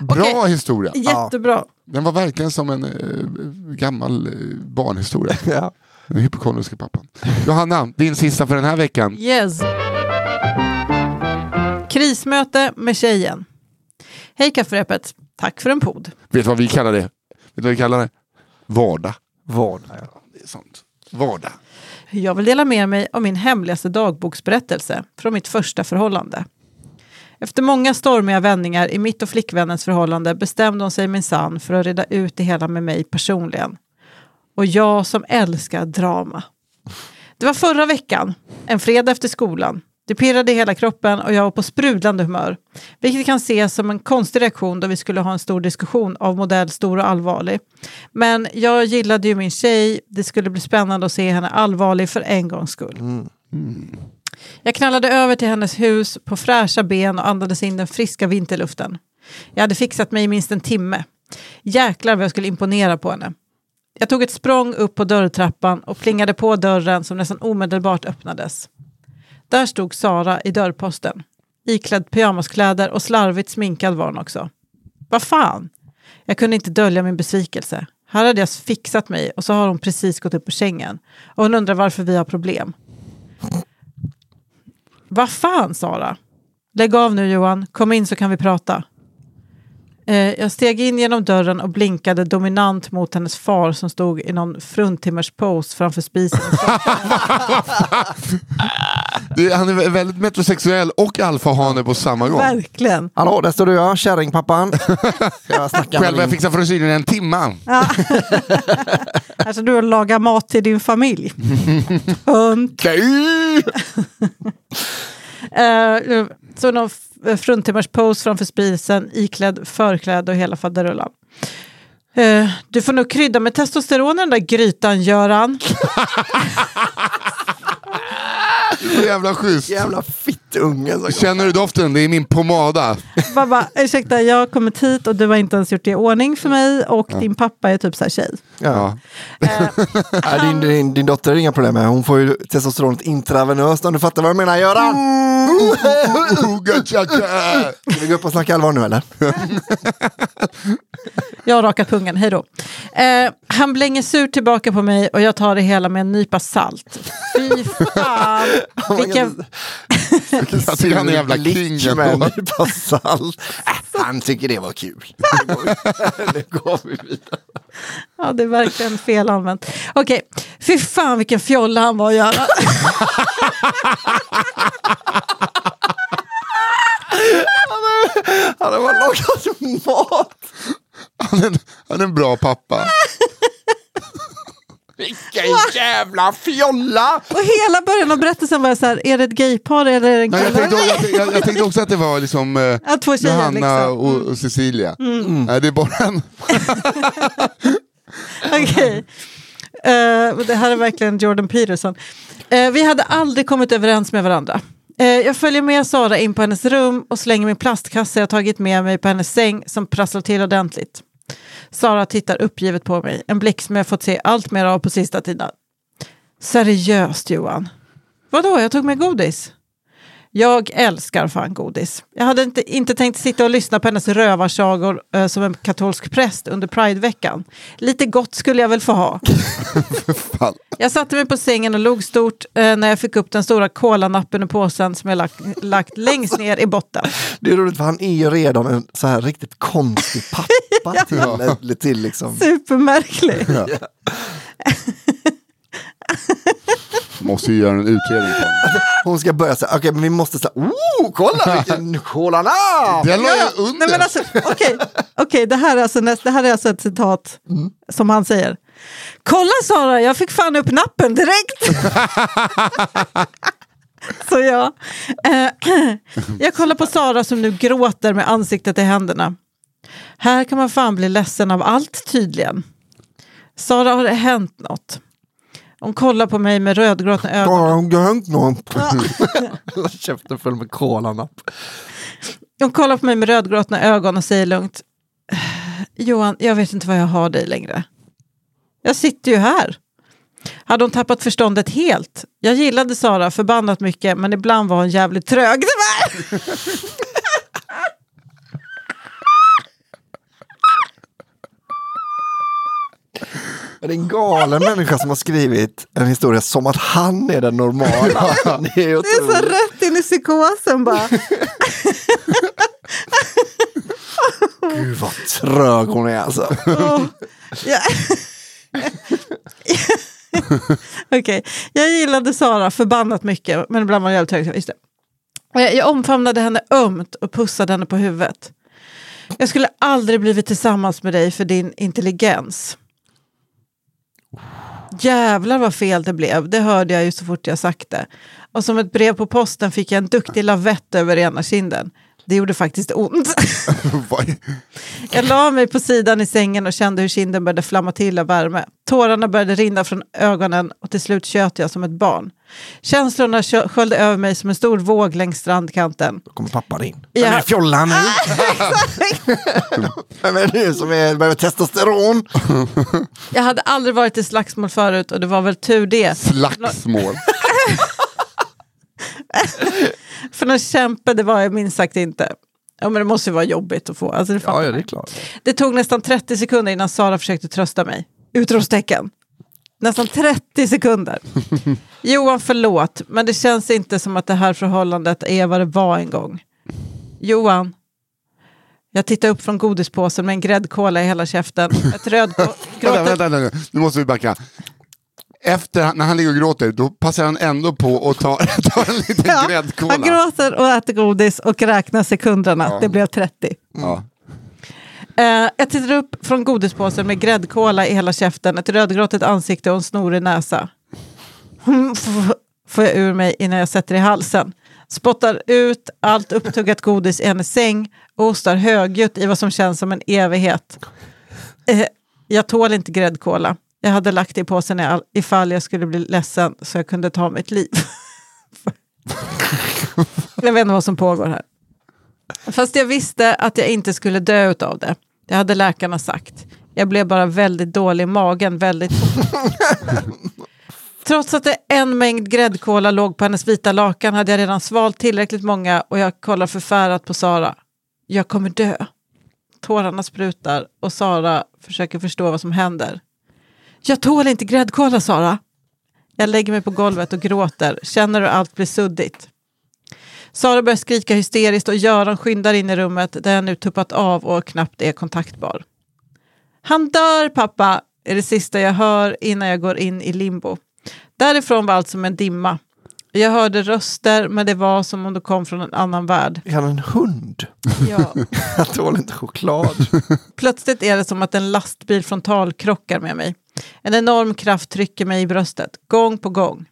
Bra Okej. historia. Jättebra. Den var verkligen som en eh, gammal eh, barnhistoria. <laughs> Ja. Den hypokondriska pappan. Johanna, din sista för den här veckan. Yes. Krismöte med tjejen. Hej kafferepet. Tack för en podd. Vet du vad vi kallar det? Vet du vad vi kallar det? Vardag. Vardag. Det är sånt. Vardag. Jag vill dela med mig av min hemligaste dagboksberättelse från mitt första förhållande. Efter många stormiga vändningar i mitt och flickvännens förhållande bestämde hon sig minsann för att reda ut det hela med mig personligen. Och jag som älskar drama. Det var förra veckan, en fredag efter skolan. Det pirrade i hela kroppen och jag var på sprudlande humör. Vilket kan ses som en konstig reaktion då vi skulle ha en stor diskussion av modell stor och allvarlig. Men jag gillade ju min tjej, det skulle bli spännande att se henne allvarlig för en gångs skull. Jag knallade över till hennes hus på fräscha ben och andades in den friska vinterluften. Jag hade fixat mig i minst en timme. Jäklar vad jag skulle imponera på henne. Jag tog ett språng upp på dörrtrappan och plingade på dörren som nästan omedelbart öppnades. Där stod Sara i dörrposten. Iklädd pyjamaskläder och slarvigt sminkad var hon också. Vad fan? Jag kunde inte dölja min besvikelse. Här hade jag fixat mig och så har hon precis gått upp ur sängen. Och hon undrar varför vi har problem. Vad fan Sara? Lägg av nu Johan, kom in så kan vi prata. Eh, jag steg in genom dörren och blinkade dominant mot hennes far som stod i någon fruntimmerspose framför spisen. <laughs> Det, han är väldigt metrosexuell och alfahane på samma gång. Verkligen. Hallå, där står du ja, kärringpappan. <laughs> Jag Själv har jag fixat frisyren i en timma. <laughs> Alltså du lagar mat till din familj. Hund. Nej! Eh, så någon fruntimmerspose framför spisen, iklädd förkläde och hela faderullan. Eh, du får nog krydda med testosteron i den där grytan, Göran. <laughs> Så jävla schysst. Jävla som- Känner du doften? Det är min pomada. Babba, ursäkta, jag har kommit hit och du har inte ens gjort det i ordning för mig och din pappa är typ så här tjej. Ja. Nej, <laughs> din, din, din dotter är inga problem med. Hon får ju testosteronet intravenöst om du fattar vad jag menar Göran. <laughs> Uga chaka. Ska vi gå upp och snacka allvar nu eller? Jag har rakat pungen, hej då. Eh, han blänger surt tillbaka på mig och jag tar det hela med en nypa salt. Fy fan, <laughs> vilken... Jag <laughs> tycker han är jävla Blick king med en ändå. nypa salt. <laughs> Äh, Han tycker det var kul. Nu går vi- Nu går vi vidare. Ja, det är verkligen fel använt. Okej, fy fan vilken fjolla han var att göra. Han har bara lagat mat. Han är, en- han är en bra pappa. <laughs> Vilken jävla fjolla! Och hela början av berättelsen var så här, är det ett gaypar eller är det en Nej, jag, kille? tänkte, jag, jag, jag tänkte också att det var liksom eh, Ja, två tjejer Johanna liksom. och, och Cecilia. Nej, det är bara en. <laughs> Okej. Eh, det här är verkligen Jordan Peterson. Eh, vi hade aldrig kommit överens med varandra. Eh, jag följer med Sara in på hennes rum och slänger min plastkasse jag tagit med mig på hennes säng som prasslar till ordentligt. Sara tittar uppgivet på mig, en blick som jag fått se allt mer av på sista tiden. Seriöst Johan? Vadå, jag tog med godis? Jag älskar fan godis. Jag hade inte, inte tänkt sitta och lyssna på hennes rövarsagor eh, som en katolsk präst under Prideveckan. Lite gott skulle jag väl få ha. Fan. <laughs> Jag satte mig på sängen och log stort eh, när jag fick upp den stora kolanappen ur påsen som jag lagt, lagt längst ner i botten. Det är roligt för han är ju redan en så här riktigt konstig pappa <laughs> till, till liksom. Supermärklig. <laughs> Måste ju göra en utredning på honom. Hon ska börja säga, okej men vi måste säga, oh kolla vilken <laughs> kolanap! Den la Ja, jag under. Nej, men alltså, Okej, okej, det, här är alltså, näst- det här är alltså ett citat som han säger. Kolla Sara, jag fick fan upp nappen direkt. <laughs> Så ja, eh, <clears throat> jag kollar på Sara som nu gråter med ansiktet i händerna. Här kan man fan bli ledsen av allt tydligen. Sara, har det hänt något? Hon kollar på mig med rödgråtna ögon. Har det hänt något? Hela käften full med kolanap. Hon kollar på mig med rödgråtna ögon och säger lugnt. Johan, jag vet inte vad jag har dig längre. Jag sitter ju här. Hade hon tappat förståndet helt? Jag gillade Sara förbannat mycket, men ibland var hon jävligt trög. <laughs> Var... Det är en galen människa som har skrivit en historia som att han är den normala. <laughs> Det är är så rätt in i psykosen bara. <laughs> Gud vad trög hon är alltså. Åh, ja. Okej, jag gillade Sara förbannat mycket, men ibland var jag jävligt trög. Just det. Jag omfamnade henne ömt och pussade henne på huvudet. Jag skulle aldrig blivit tillsammans med dig för din intelligens. Jävlar vad fel det blev, det hörde jag ju så fort jag sagt det. Och som ett brev på posten fick jag en duktig lavett över ena kinden. Det gjorde faktiskt ont. <laughs> Jag la mig på sidan i sängen och kände hur kinden började flamma till av värme. Tårarna började rinna från ögonen och till slut tjöt jag som ett barn. Känslorna kö- sköljde över mig som en stor våg längs strandkanten. Då kommer pappan in. Ja. Vem är fjollan nu? <laughs> Vem är det som är, behöver testosteron? Jag hade aldrig varit i slagsmål förut och det var väl tur det. Slagsmål. <laughs> <laughs> För någon kämpe det var jag minst sagt inte. Ja, men det måste ju vara jobbigt att få. Alltså, det, Ja, ja, det är klart. det tog nästan 30 sekunder innan Sara försökte trösta mig. Utropstecken. Nästan 30 sekunder. <laughs> Johan, förlåt, men det känns inte som att det här förhållandet är vad det var en gång. Johan, jag tittar upp från godispåsen med en gräddkola i hela käften. Ett rödgråt... <laughs> Vänta, vänta, vänta, nu måste vi backa. Efter, när han ligger och gråter, då passar han ändå på och tar, tar en liten Ja, gräddkola. han gråter och äter godis och räknar sekunderna. Ja. Det blev 30. Ja. Eh, jag tittar upp från godispåsen med gräddkola i hela käften, ett rödgråtigt ansikte och en snorig näsa. Mm, Får jag ur mig innan jag sätter i halsen. Spottar ut allt upptuggat godis i hennes säng och hostar högljutt i vad som känns som en evighet. Eh, jag tål inte gräddkola. Jag hade lagt det i påsen all- ifall jag skulle bli ledsen så jag kunde ta mitt liv. <laughs> jag vet inte vad som pågår här. Fast jag visste att jag inte skulle dö av det. Det hade läkarna sagt. Jag blev bara väldigt dålig i magen väldigt. Trots att det en mängd gräddkola låg på hennes vita lakan hade jag redan svalt tillräckligt många och jag kollar förfärat på Sara. Jag kommer dö. Tårarna sprutar och Sara försöker förstå vad som händer. Jag tål inte gräddkola, Sara. Jag lägger mig på golvet och gråter, känner hur allt blir suddigt. Sara börjar skrika hysteriskt och Göran skyndar in i rummet där jag nu tuppat av och knappt är kontaktbar. Han dör pappa, är det sista jag hör innan jag går in i limbo. Därifrån var allt som en dimma. Jag hörde röster men det var som om de kom från en annan värld. Är han en hund? Ja. <laughs> Han tål inte choklad. Plötsligt är det som att en lastbil frontalkrockar med mig. En enorm kraft trycker mig i bröstet, gång på gång.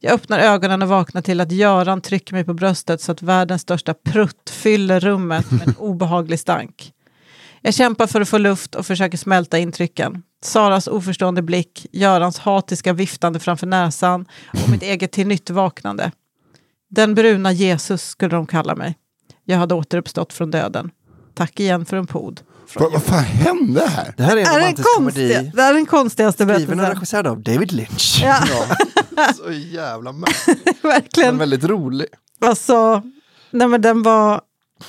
Jag öppnar ögonen och vaknar till att Göran trycker mig på bröstet så att världens största prutt fyller rummet med en <laughs> obehaglig stank. Jag kämpar för att få luft och försöker smälta intrycken. Saras oförstående blick, Görans hatiska viftande framför näsan och mitt <laughs> eget till nytt vaknande. Den bruna Jesus skulle de kalla mig. Jag hade återuppstått från döden. Tack igen för en pod. Vad, vad fan hände här? Det här är en Är romantisk komedi. det är den konstigaste Skriven och berättelsen. regisserad av David Lynch. Ja. <laughs> Så jävla märklig. Men Verkligen. väldigt rolig. Alltså, nej men den var...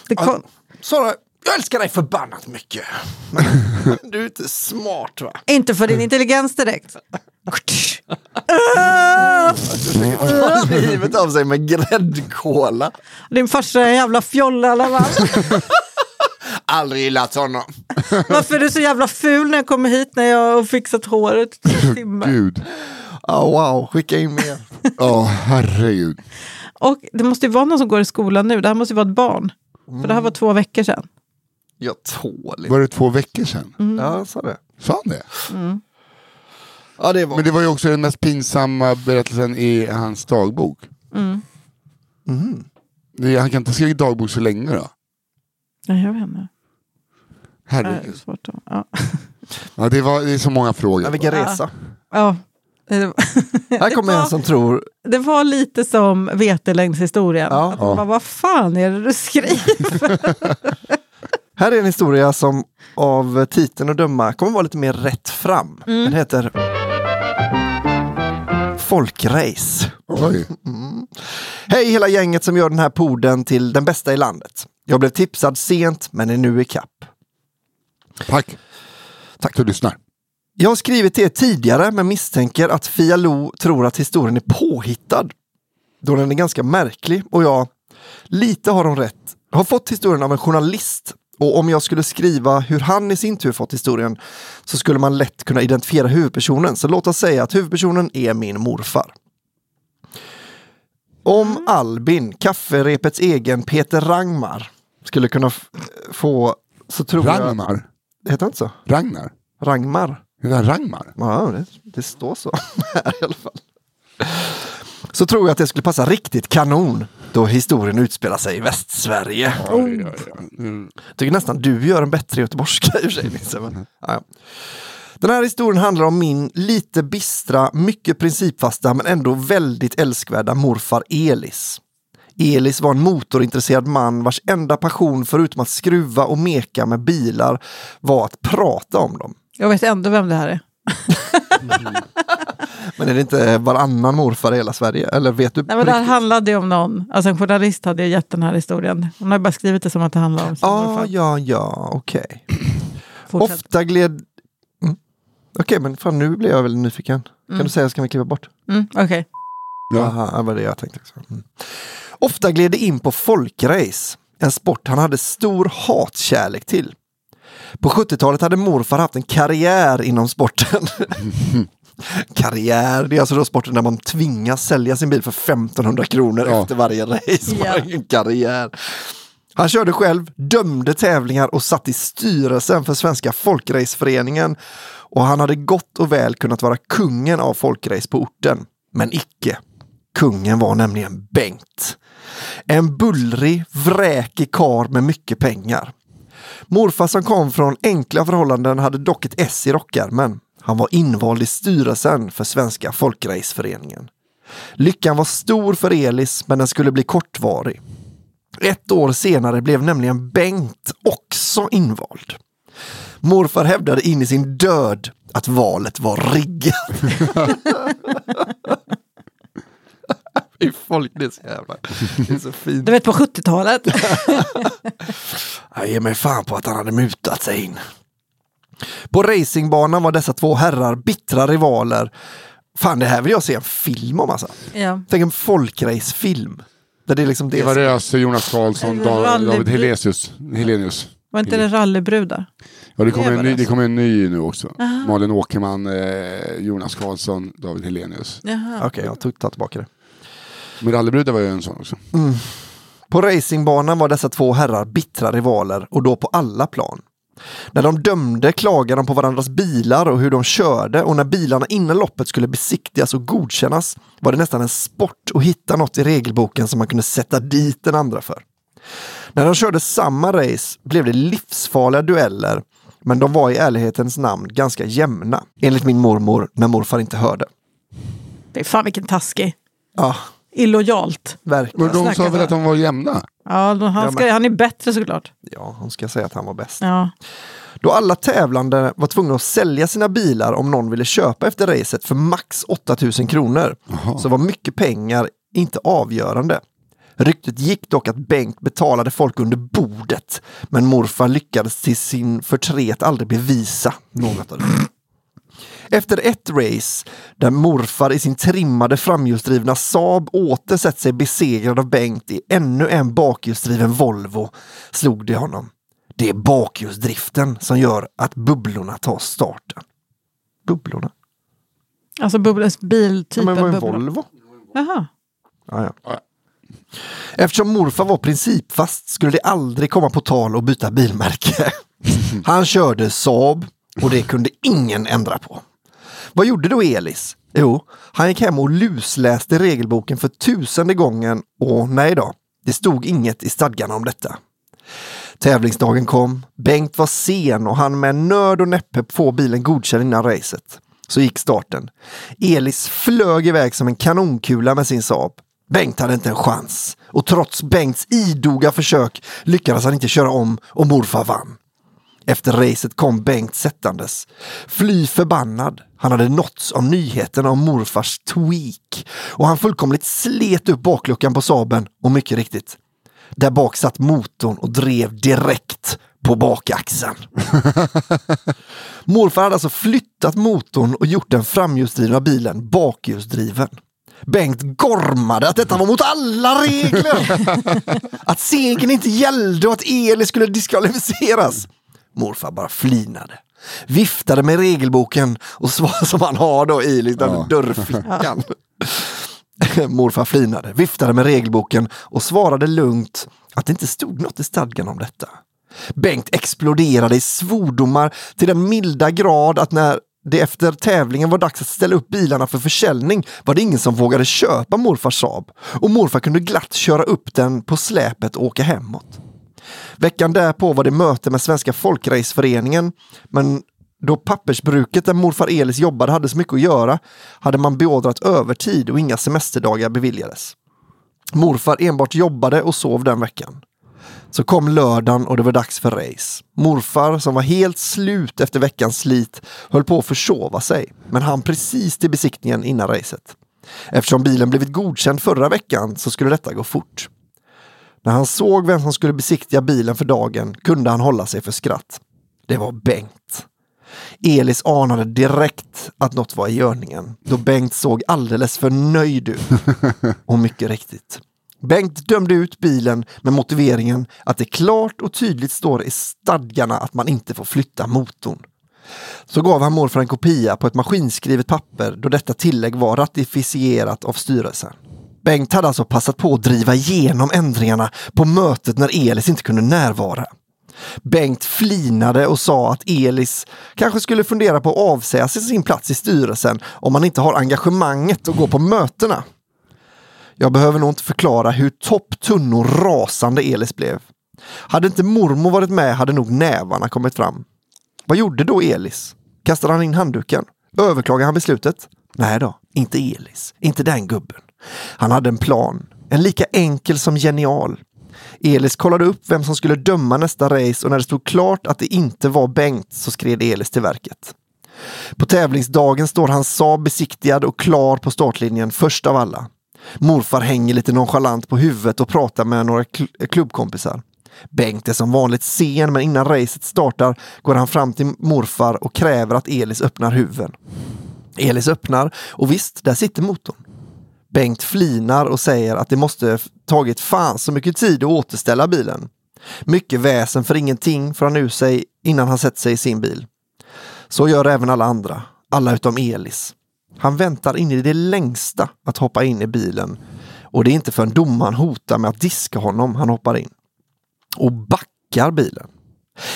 Det kom, Sara, jag älskar dig förbannat mycket. Men du är inte smart va? inte för din intelligens direkt. Livet av sig med gräddkola. Din farsa är en jävla fjolla i alla fall. <laughs> Aldrig gillat honom. <laughs> Varför är du så jävla ful när jag kommer hit när jag har fixat håret? <laughs> Gud. Ah, wow, skicka in mer. <laughs> Ja, herregud. Och det måste ju vara någon som går i skolan nu. Det här måste ju vara ett barn. För det här var två veckor sedan. Jag tål Var det två veckor sedan? Ja, jag sa det. Sa han det? Ja, det var... Men det var ju också den mest pinsamma berättelsen i hans dagbok. Det, han kan inte skriva dagbok så länge då. Ja, jag vet inte. Det är Herregud. svårt att... Ja. Ja, det, var, det är så många frågor. Ja, vilken resa. ja. <laughs> Här kommer en som tror... Det var lite som vetelängdshistorien. Ja. Att man bara, vad fan är det du skriver? <laughs> Här är en historia som av titeln att döma kommer vara lite mer rätt fram. Den heter Folkrace. Oj. Hej hela gänget som gör den här poden till den bästa i landet. Jag blev tipsad sent men är nu i kapp. Tack. Tack du lyssnar. Jag har skrivit till er tidigare men misstänker att Fia Lo tror att historien är påhittad. Då den är ganska märklig och jag, lite har hon rätt, har fått historien av en journalist och om jag skulle skriva hur han i sin tur fått historien så skulle man lätt kunna identifiera huvudpersonen. Så låt oss säga att huvudpersonen är min morfar. Om Albin, kafferepets egen Peter Rangmar, skulle kunna få så tror jag... Ragnar. Heter han inte så? Ragnar. Rangmar? Är det Ragnar? Ja, det, det står så här i alla fall. Så tror jag att det skulle passa riktigt kanon då historien utspelar sig i Västsverige. Oj, oj, oj. Mm. Tycker nästan du gör en bättre göteborgska i och för sig. Men, ja, ja. Den här historien handlar om min lite bistra, mycket principfasta men ändå väldigt älskvärda morfar Elis. Elis var en motorintresserad man vars enda passion förutom att skruva och meka med bilar var att prata om dem. Jag vet ändå vem det här är. <laughs> Men är det inte varannan morfar i hela Sverige? Eller vet du? Nej, men det här handlade ju om någon, alltså en journalist hade ju gett den här historien. Hon har bara skrivit det som att det handlar om sin Ah, morfar. ja, ja, okej. Fortsätt. Ofta gled... Mm. Okej, men fan nu blir jag väldigt nyfiken. Kan du säga, ska vi klippa bort? Mm, Okej. Ja. Aha, det var det jag tänkte. Också. Mm. Ofta gled det in på folkrace, en sport han hade stor hatkärlek till. På 70-talet hade morfar haft en karriär inom sporten. <laughs> karriär, det är alltså då sporten där man tvingas sälja sin bil för 1500 kronor Ja. efter varje race. En karriär. Han körde själv, dömde tävlingar och satt i styrelsen för Svenska folkraceföreningen. Och han hade gott och väl kunnat vara kungen av folkrace på orten. Men icke. Kungen var nämligen Bengt. En bullrig, vräkig kar med mycket pengar. Morfar som kom från enkla förhållanden hade dock ett S i rockärmen. Han var invald i styrelsen för Svenska folkraceföreningen. Lyckan var stor för Elis, men den skulle bli kortvarig. Ett år senare blev nämligen Bengt också invald. Morfar hävdade in i sin död att valet var riggat. <laughs> <laughs> Fy folk, det är så jävla... Det är så fint. Du vet på 70-talet. <laughs> Jag ger mig fan på att han hade mutat sig in. På racingbanan var dessa två herrar bittra rivaler. Fan, det här vill jag se en film om alltså. ja. Tänk en folkracefilm. Där det är liksom det Eva som- Röse, Jonas Karlsson, rally- David Helenius. Helenius. Var inte det rallybrudar? Ja, det kommer, en ny, det kommer en ny nu också. Malin Åkerman, eh, Jonas Karlsson, David Helenius. Okej, jag tog tar tillbaka det. Men Rallybrudar var ju en sån också. På racingbanan var dessa två herrar bittra rivaler och då på alla plan. När de dömde klagade de på varandras bilar och hur de körde och när bilarna innan loppet skulle besiktigas och godkännas var det nästan en sport att hitta något i regelboken som man kunde sätta dit den andra för. När de körde samma race blev det livsfarliga dueller men de var i ärlighetens namn ganska jämna. Enligt min mormor när morfar inte hörde. Fy fan vilken taskig. Ja, Illojalt. verkligen. Men de sa väl för- att de var jämna? Ja, då- han, ska, han är bättre såklart. Ja, hon ska säga att han var bäst. Ja. Då alla tävlande var tvungna att sälja sina bilar om någon ville köpa efter racet för max 8000 kronor så var mycket pengar inte avgörande. Ryktet gick dock att Bengt betalade folk under bordet men morfar lyckades till sin förtret aldrig bevisa något av det. Efter ett race där morfar i sin trimmade framhjulsdrivna Saab åter sett sig besegrad av Bengt i ännu en bakhjulsdriven Volvo slog det honom. Det är bakhjulsdriften som gör att bubblorna tar starten. Bubblorna? Alltså bubblor, Ja, biltypen men det var en bubblor. Volvo. Jaha. Ja, ja. Eftersom morfar var principfast skulle det aldrig komma på tal att byta bilmärke. <laughs> Han körde Saab och det kunde ingen ändra på. Vad gjorde då Elis? Jo, han gick hem och lusläste regelboken för tusende gången och nej då, det stod inget i stadgarna om detta. Tävlingsdagen kom, Bengt var sen och han med nöd och näppe få bilen godkänd innan racet. Så gick starten. Elis flög iväg som en kanonkula med sin Saab. Bengt hade inte en chans och trots Bengts idoga försök lyckades han inte köra om och morfar vann. Efter racet kom Bengt sättandes. Fly förbannad. Han hade nåtts av nyheten om morfars tweak och han fullkomligt slet upp bakluckan på Saaben och mycket riktigt. Där bak satt motorn och drev direkt på bakaxeln. <laughs> Morfar hade alltså flyttat motorn och gjort den framhjulsdrivna bilen bakhjulsdriven. Bengt gormade att detta var mot alla regler. <laughs> Att segern inte gällde och att Eli skulle diskvalificeras. Morfar bara flinade. Viftade med regelboken och svarade <laughs> som han har då i liksom Ja. dörrfickan. <laughs> Morfar flinade, viftade med regelboken och svarade lugnt att det inte stod något i stadgan om detta. Bengt exploderade i svordomar till den milda grad att när det efter tävlingen var dags att ställa upp bilarna för försäljning var det ingen som vågade köpa morfars Saab och morfar kunde glatt köra upp den på släpet och åka hemåt. Veckan därpå var det möte med Svenska folkraceföreningen men då pappersbruket där morfar Elis jobbade hade så mycket att göra hade man beordrat övertid och inga semesterdagar beviljades. Morfar enbart jobbade och sov den veckan. Så kom lördagen och det var dags för race. Morfar, som var helt slut efter veckans slit, höll på att försova sig, men han precis till besiktningen innan racet. Eftersom bilen blivit godkänd förra veckan så skulle detta gå fort. När han såg vem som skulle besiktiga bilen för dagen kunde han hålla sig för skratt. Det var Bengt. Elis anade direkt att något var i görningen då Bengt såg alldeles för nöjd ut. Och mycket riktigt. Bengt dömde ut bilen med motiveringen att det klart och tydligt står i stadgarna att man inte får flytta motorn. Så gav han morfar en kopia på ett maskinskrivet papper då detta tillägg var ratificerat av styrelsen. Bengt hade alltså passat på att driva igenom ändringarna på mötet när Elis inte kunde närvara. Bengt flinade och sa att Elis kanske skulle fundera på att avsäga sig sin plats i styrelsen om man inte har engagemanget att gå på mötena. Jag behöver nog inte förklara hur topptunn och rasande Elis blev. Hade inte mormor varit med hade nog nävarna kommit fram. Vad gjorde då Elis? Kastade han in handduken? Överklagade han beslutet? Nej då, inte Elis. Inte den gubben. Han hade en plan. En lika enkel som genial. Elis kollade upp vem som skulle döma nästa race och när det stod klart att det inte var Bengt så skred Elis till verket. På tävlingsdagen står hans Saab besiktigad och klar på startlinjen först av alla. Morfar hänger lite nonchalant på huvudet och pratar med några kl- klubbkompisar. Bengt är som vanligt sen men innan racet startar går han fram till morfar och kräver att Elis öppnar huven. Elis öppnar och visst, där sitter motorn. Bengt flinar och säger att det måste tagit fan så mycket tid att återställa bilen. Mycket väsen för ingenting får han ur sig innan han sätter sig i sin bil. Så gör även alla andra, alla utom Elis. Han väntar in i det längsta att hoppa in i bilen och det är inte förrän domaren hotar med att diska honom han hoppar in. Och backar bilen.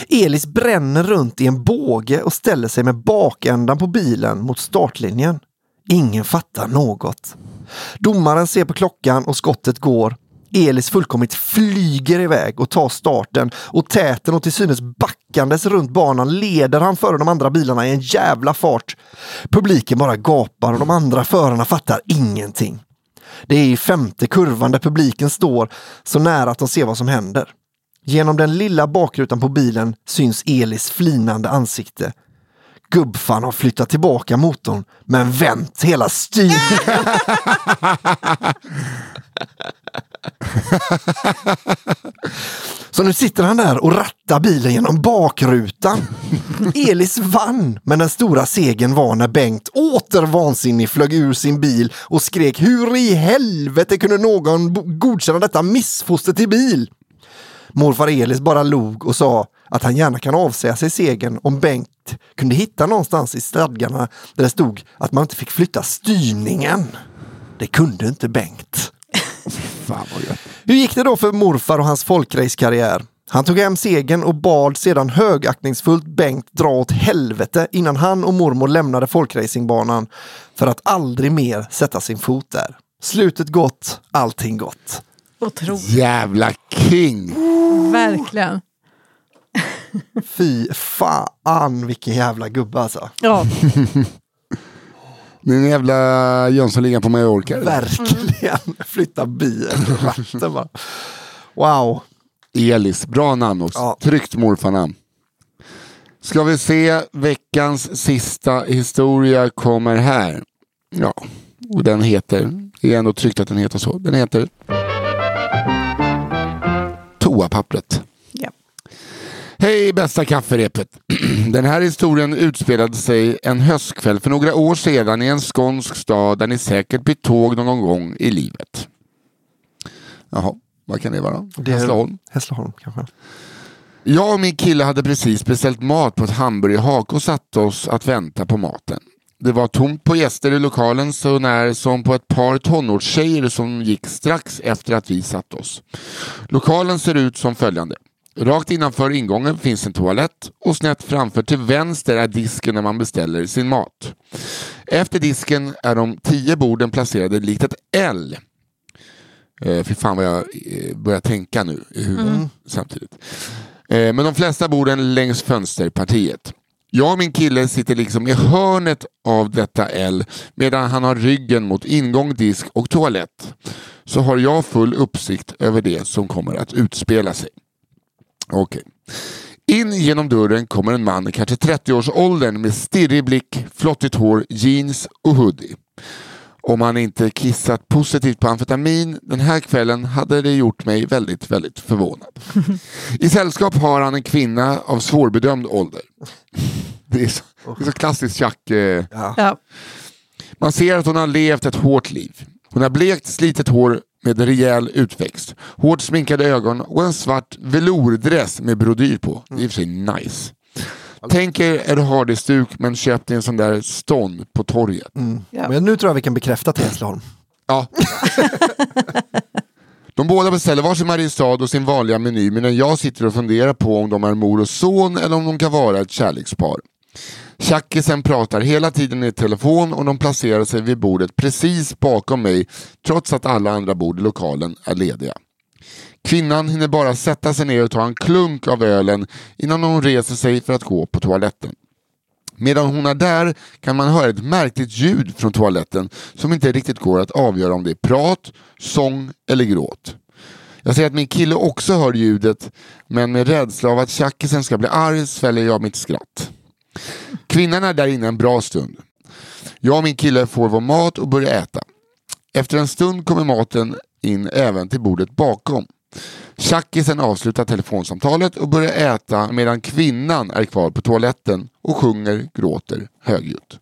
Elis bränner runt i en båge och ställer sig med bakändan på bilen mot startlinjen. Ingen fattar något. Domaren ser på klockan och skottet går. Elis fullkomligt flyger iväg och tar starten och täten och till synes backandes runt banan leder han före de andra bilarna i en jävla fart. Publiken bara gapar och de andra förarna fattar ingenting. Det är i femte kurvan där publiken står så nära att de ser vad som händer. Genom den lilla bakrutan på bilen syns Elis flinande ansikte. Gubbfan har flyttat tillbaka motorn men vänt hela styret. Så nu sitter han där och rattar bilen genom bakrutan. Elis vann, men den stora segern var när Bengt åter vansinnig flög ur sin bil och skrek hur i helvete kunde någon godkänna detta missfoster till bil? Morfar Elis bara log och sa att han gärna kan avsäga sig segern om Bengt kunde hitta någonstans i stadgarna där det stod att man inte fick flytta styrningen. Det kunde inte Bengt. <laughs> Fan vad gött. Hur gick det då för morfar och hans folkracekarriär? Han tog hem segern och bad sedan högaktningsfullt Bengt dra åt helvete innan han och mormor lämnade folkracingbanan för att aldrig mer sätta sin fot där. Slutet gott, allting gott. Otroligt. Jävla king! Verkligen. Fy fan vilken jävla gubbe alltså. Ja, Det är en jävla Jönssonligan på Mallorca. Verkligen. Flytta bilen till ratten bara. Wow. Elis, bra namn också. Ja. Tryggt morfarnamn. Ska vi se, veckans sista historia kommer här. Ja, och den heter, det är ändå tryggt att den heter så, den heter Toapappret. Hej bästa kafferepet. <clears throat> Den här historien utspelade sig en höstkväll för några år sedan i en skånsk stad där ni säkert bytt tåg någon gång i livet. Jaha, vad kan det vara? Det är- Hässleholm? Hässleholm kanske. Jag och min kille hade precis beställt mat på ett hamburgerhak och satte oss att vänta på maten. Det var tomt på gäster i lokalen så när som på ett par tonårstjejer som gick strax efter att vi satt oss. Lokalen ser ut som följande. Rakt innanför ingången finns en toalett och snett framför till vänster är disken när man beställer sin mat. Efter disken är de tio borden placerade likt ett L. Eh, fy fan vad jag eh, börjar tänka nu i huvudet samtidigt. Eh, men de flesta borden längs fönsterpartiet. Jag och min kille sitter liksom i hörnet av detta L medan han har ryggen mot ingång, disk och toalett. Så har jag full uppsikt över det som kommer att utspela sig. Okej. In genom dörren kommer en man i kanske 30-årsåldern med stirrig blick, flottigt hår, jeans och hoodie. Om han inte kissat positivt på amfetamin den här kvällen hade det gjort mig väldigt, väldigt förvånad. I sällskap har han en kvinna av svårbedömd ålder. Det är så, det är så klassiskt Chuck. Eh, ja. man ser att hon har levt ett hårt liv. Hon har blekt, slitet hår med rejäl utväxt. Hårt sminkade ögon och en svart velourdress med brodyr på. Det är i och för sig nice. Tänk er är du har det stuk men köpt en sån där stånd på torget. Ja. Men nu tror jag vi kan bekräfta till Hässleholm. Ja. De båda beställer varsin Mariestad och sin vanliga meny medan jag sitter och funderar på om de är mor och son eller om de kan vara ett kärlekspar. Tjackisen pratar hela tiden i telefon och de placerar sig vid bordet precis bakom mig trots att alla andra bord i lokalen är lediga. Kvinnan hinner bara sätta sig ner och ta en klunk av ölen innan hon reser sig för att gå på toaletten. Medan hon är där kan man höra ett märkligt ljud från toaletten som inte riktigt går att avgöra om det är prat, sång eller gråt. Jag säger att min kille också hör ljudet men med rädsla av att tjackisen ska bli arg sväljer jag mitt skratt. Kvinnan är där inne en bra stund. Jag och min kille får vår mat och börjar äta. Efter en stund kommer maten in även till bordet bakom. Tjackisen avslutar telefonsamtalet och börjar äta medan kvinnan är kvar på toaletten och sjunger, gråter högljutt.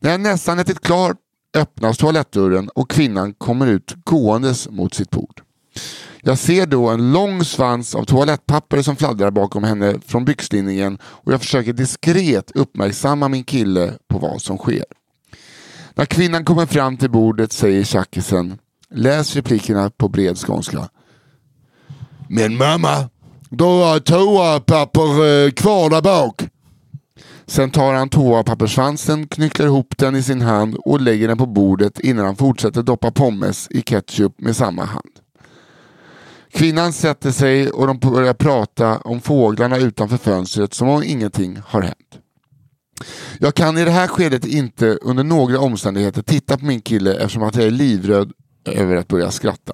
När jag nästan ätit klart öppnas toalettdörren och kvinnan kommer ut gåendes mot sitt bord. Jag ser då en lång svans av toalettpapper som fladdrar bakom henne från byxlinningen och jag försöker diskret uppmärksamma min kille på vad som sker. När kvinnan kommer fram till bordet säger tjackisen, läs replikerna på bred skånska. Men mamma, du har toapapper eh, kvar där bak. Sen tar han toapapperssvansen, knycklar ihop den i sin hand och lägger den på bordet innan han fortsätter doppa pommes i ketchup med samma hand. Kvinnan sätter sig och de börjar prata om fåglarna utanför fönstret som om ingenting har hänt. Jag kan i det här skedet inte under några omständigheter titta på min kille eftersom att jag är livröd över att börja skratta.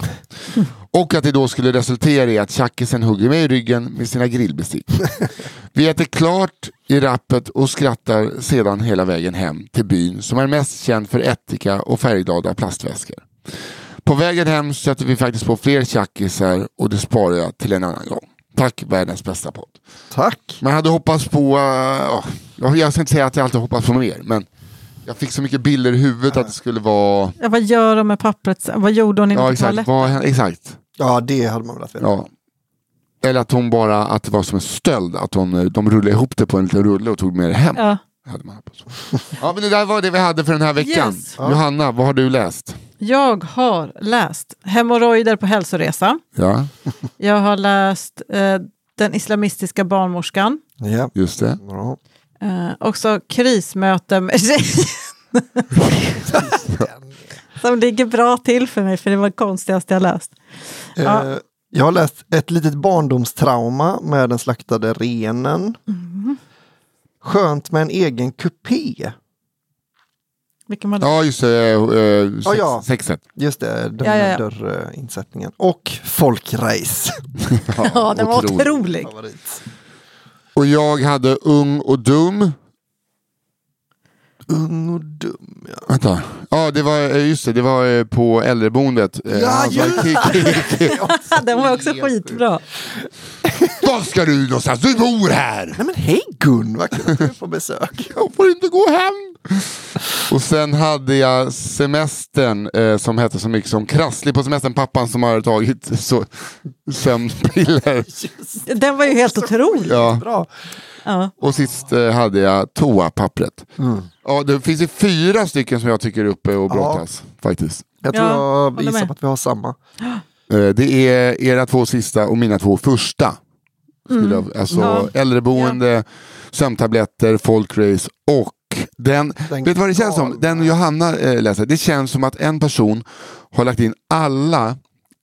<laughs> Och att det då skulle resultera i att tjackisen hugger mig i ryggen med sina grillbestick. <laughs> Vi äter klart i rappet och skrattar sedan hela vägen hem till byn som är mest känd för ättika och färgglada plastväskor. På vägen hem stöter vi faktiskt på fler tjackisar och det sparar jag till en annan gång. Tack världens bästa podd. Tack. Man hade hoppats på, uh, jag, jag ska inte säga att jag alltid hoppas på mer, men jag fick så mycket bilder i huvudet att det skulle vara... Ja, vad gör de med pappret? Vad gjorde hon inne Ja på exakt, vad, exakt. Ja, det hade man velat veta. Ja. Eller att hon bara, att det var som en stöld. Att hon, de rullade ihop det på en liten rulle och tog med det hem. Ja. Hade man på så. Ja men det där var det vi hade för den här veckan. Yes. Johanna, vad har du läst? Jag har läst Hemorrojder på hälsoresa. Ja, Jag har läst eh, Den islamistiska barnmorskan. Ja. just det. Bra. Eh, också krismöte med. <laughs> Som ligger bra till för mig, för det var det konstigaste jag läst. Ja. Eh, Jag har läst ett litet barndomstrauma med den slaktade renen. Mm. Skönt med en egen kupé. Vilken var det? Ja just det, eh, eh, sex, Ja, ja. sexet. Just det, den Ja, ja, ja. dörrinsättningen. Och folkrace. <laughs> Ja, den var otroligt. otrolig. Och jag hade Ung och Dum. Ung och dum ja. Vänta. Ja, det var, eh, just det, det var eh, på äldreboendet. Eh, Ja, sa, just "Ki- ki- <laughs> den var också skitbra. Var ska du någonstans? Du bor här! Nej men hej Gun, vad kul att du på besök. <laughs> Jag får inte gå hem! Och sen hade jag semestern eh, som hette så mycket som Krasslig på semestern, pappan som har tagit så, sömnpiller. Den var ju helt otrolig. Ja. Bra. Ja. Och sist eh, hade jag toapappret. Ja, det finns ju fyra stycken som jag tycker är uppe och brottas. Faktiskt. Jag tror Ja, jag håller gissar med. på att vi har samma. Eh, det är era två sista och mina två första. Skulle jag, alltså Ja. äldreboende, sömntabletter, folkrace och den, Den vet du vad det känns som? galna. Den Johanna eh, läser, det känns som att en person har lagt in alla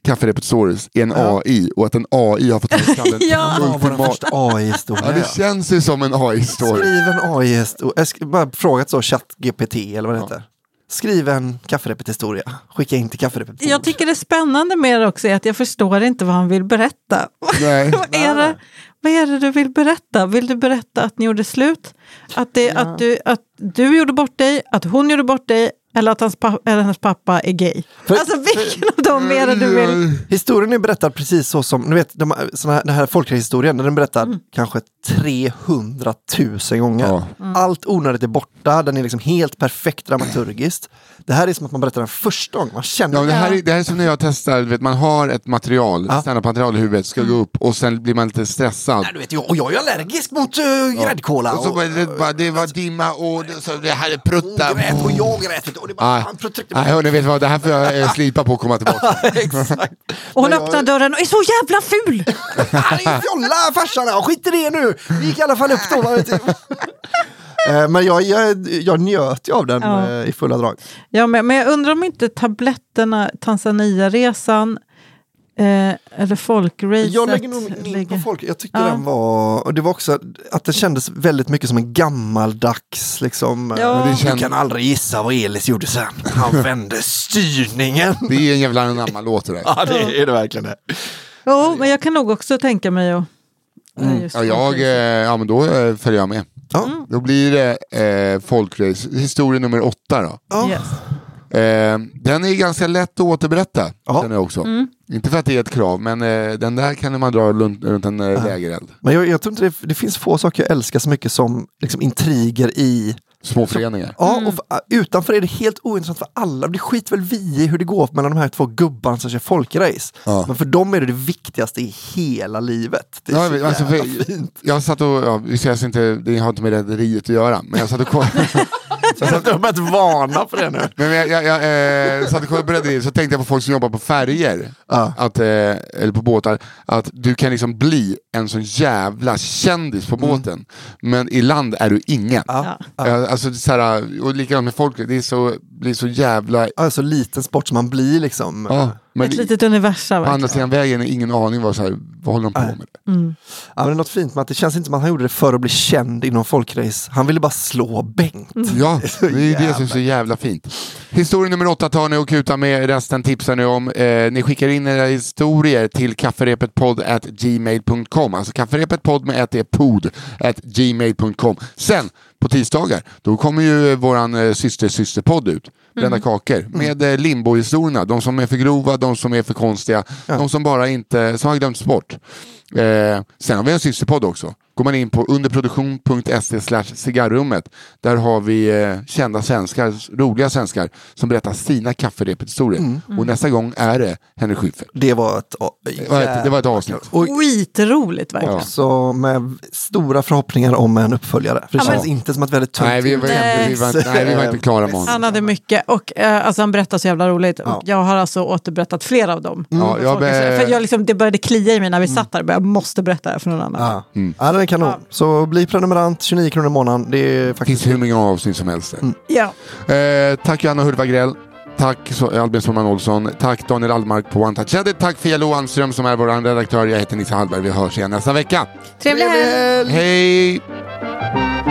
kafferepet stories i en AI och att en AI har fått ta den <laughs> Ja. Ja, vår första AI-historia. Ja, det känns ju som en AI-story. Skriv en AI-historia. Bara frågat så ChatGPT eller vad det heter. Skriv en kafferepet-historia. Skicka in till kafferepet. Jag tycker det är spännande med det också är att jag förstår inte vad han vill berätta. Nej. <laughs> vad, är det, vad är det du vill berätta? Vill du berätta att ni gjorde slut? Att, det, att, du, att du gjorde bort dig, att hon gjorde bort dig eller att hans, pa, eller hennes pappa är gay? För- alltså vilken av dem är det du vill? Historien är berättad precis så som, ni vet, de, såna här, den här folkhistorien, den är berättad Mm. kanske 300 000 gånger. Ja. Mm. Allt onödigt är borta, den är liksom helt perfekt dramaturgiskt. Det här är som att man berättar den första gången, man känner Ja, det, här är, det här är som när jag testar, vet, man har ett material, Ja. standardmaterial i huvudet, ska gå upp och sen blir man lite stressad. Nej, du vet, jag, och jag är allergisk mot uh, gräddkola. Och så bara, det, bara, det var dimma och det, så det här är prutta. Hon grät och jag grät. Och det bara, Nej, han tryckte Nej, hörni, vet vad, det här får jag eh, <laughs> slipa på och komma tillbaka. Exakt. Och hon öppnar dörren och är så jävla ful! <laughs> Han är fjolla farsan, ja, skit i det nu. Vi gick i alla fall upp då. <laughs> Eh, Men jag, jag, jag njöt ju av den Ja. eh, i fulla drag. Ja, men, men jag undrar om inte tabletterna, Tanzania-resan eh, eller folkracet Jag lägger nog in på folk. Jag tyckte Ja. den var, och det var också att den kändes väldigt mycket som en gammaldags liksom. Ja. eh, det Du känd- kan aldrig gissa vad Elis gjorde sen. Han <laughs> vände styrningen. Det är en jävla anamma-låt det där. Ja, det är det verkligen det. Jo, men jag kan nog också tänka mig att... just Ja, jag, eh, ja men då följer jag med. Ja. Mm. Då blir det eh, folkrace, historia nummer åtta då. Ja. Yes. Eh, den är ganska lätt att återberätta, Ja. känner jag också. Mm. Inte för att det är ett krav, men eh, den där kan man dra runt, runt en eh, lägereld. Men jag, jag tror inte det, det finns få saker jag älskar så mycket som liksom, intriger i Små föreningar. Ja, Mm. och för, utanför är det helt ointressant för alla. Det skiter väl vi i hur det går mellan de här två gubbarna som kör folkrace. Ja. Men för dem är det det viktigaste i hela livet. Det är Ja, så alltså, jävla för, fint. jag satt och, ja, vi ses inte, det har inte med rederiet att göra, men jag satt och kollade. <laughs> Jag har börjat varna för det nu. <laughs> Men jag, jag, jag eh, satt och kollade på rederiet så tänkte jag på folk som jobbar på färger, Ja. att, eh, eller på båtar, att du kan liksom bli en sån jävla kändis på båten, men i land är du ingen. Mm. Ja. Ja, Alltså, så här, och likadant med folk, det är så, blir så jävla... Alltså liten sport som man blir liksom. Ja, men Ett litet universum. på andra sidan vägen är ingen aning vad, så här, vad håller de på Nej. med. Ja, men det är något fint med att det känns inte som att han gjorde det för att bli känd inom folkrace. Han ville bara slå Bengt. Ja, <laughs> Det är så det är det som är jävla- så jävla fint. Historia nummer åtta tar ni och kutar med, resten tipsar ni om. Eh, ni skickar in era historier till kafferepetpodd@gmail.com. Alltså kafferepetpodd med ett e pod at gmail.com. Sen på tisdagar, då kommer ju våran eh, syster systerpodd ut. Brända kakor med eh, limbohistorierna. De som är för grova, de som är för konstiga, de som bara inte, som har glömts bort. Eh, sen har vi en systerpodd också går man in på underproduktion.se slash cigarrummet. Där har vi eh, kända svenskar, roliga svenskar som berättar sina kafferephistorier. Mm. Och nästa gång är det Henrik Schyffert. Det var ett, Det var ett, det var ett avsnitt. Och Skitroligt verkligen. också med stora förhoppningar om en uppföljare. För det Ja, känns men- inte som att vi hade tungt Nej, vi var, Nej. vi, var, nej, vi var inte klara med honom. Han hade mycket och eh, alltså han berättar så jävla roligt. Ja. Jag har alltså återberättat flera av dem. Ja, jag be- För jag liksom, det började klia i mig när vi satt där. Jag måste berätta det för någon annan. Ja. Mm. ja, är kanon. Så bli prenumerant, 29 kronor i månaden. Det är faktiskt... finns hur många avsnitt som helst. där. Ja. Eh, tack Johanna Hurtig Wagrell. Tack så- Albin Sommar Olsson. Tack Daniel Almark på One Touch Edit. Tack Fia Loanström som är vår redaktör. Jag heter Nisse Hallberg. Vi hörs igen nästa vecka. Trevlig helg! Hej!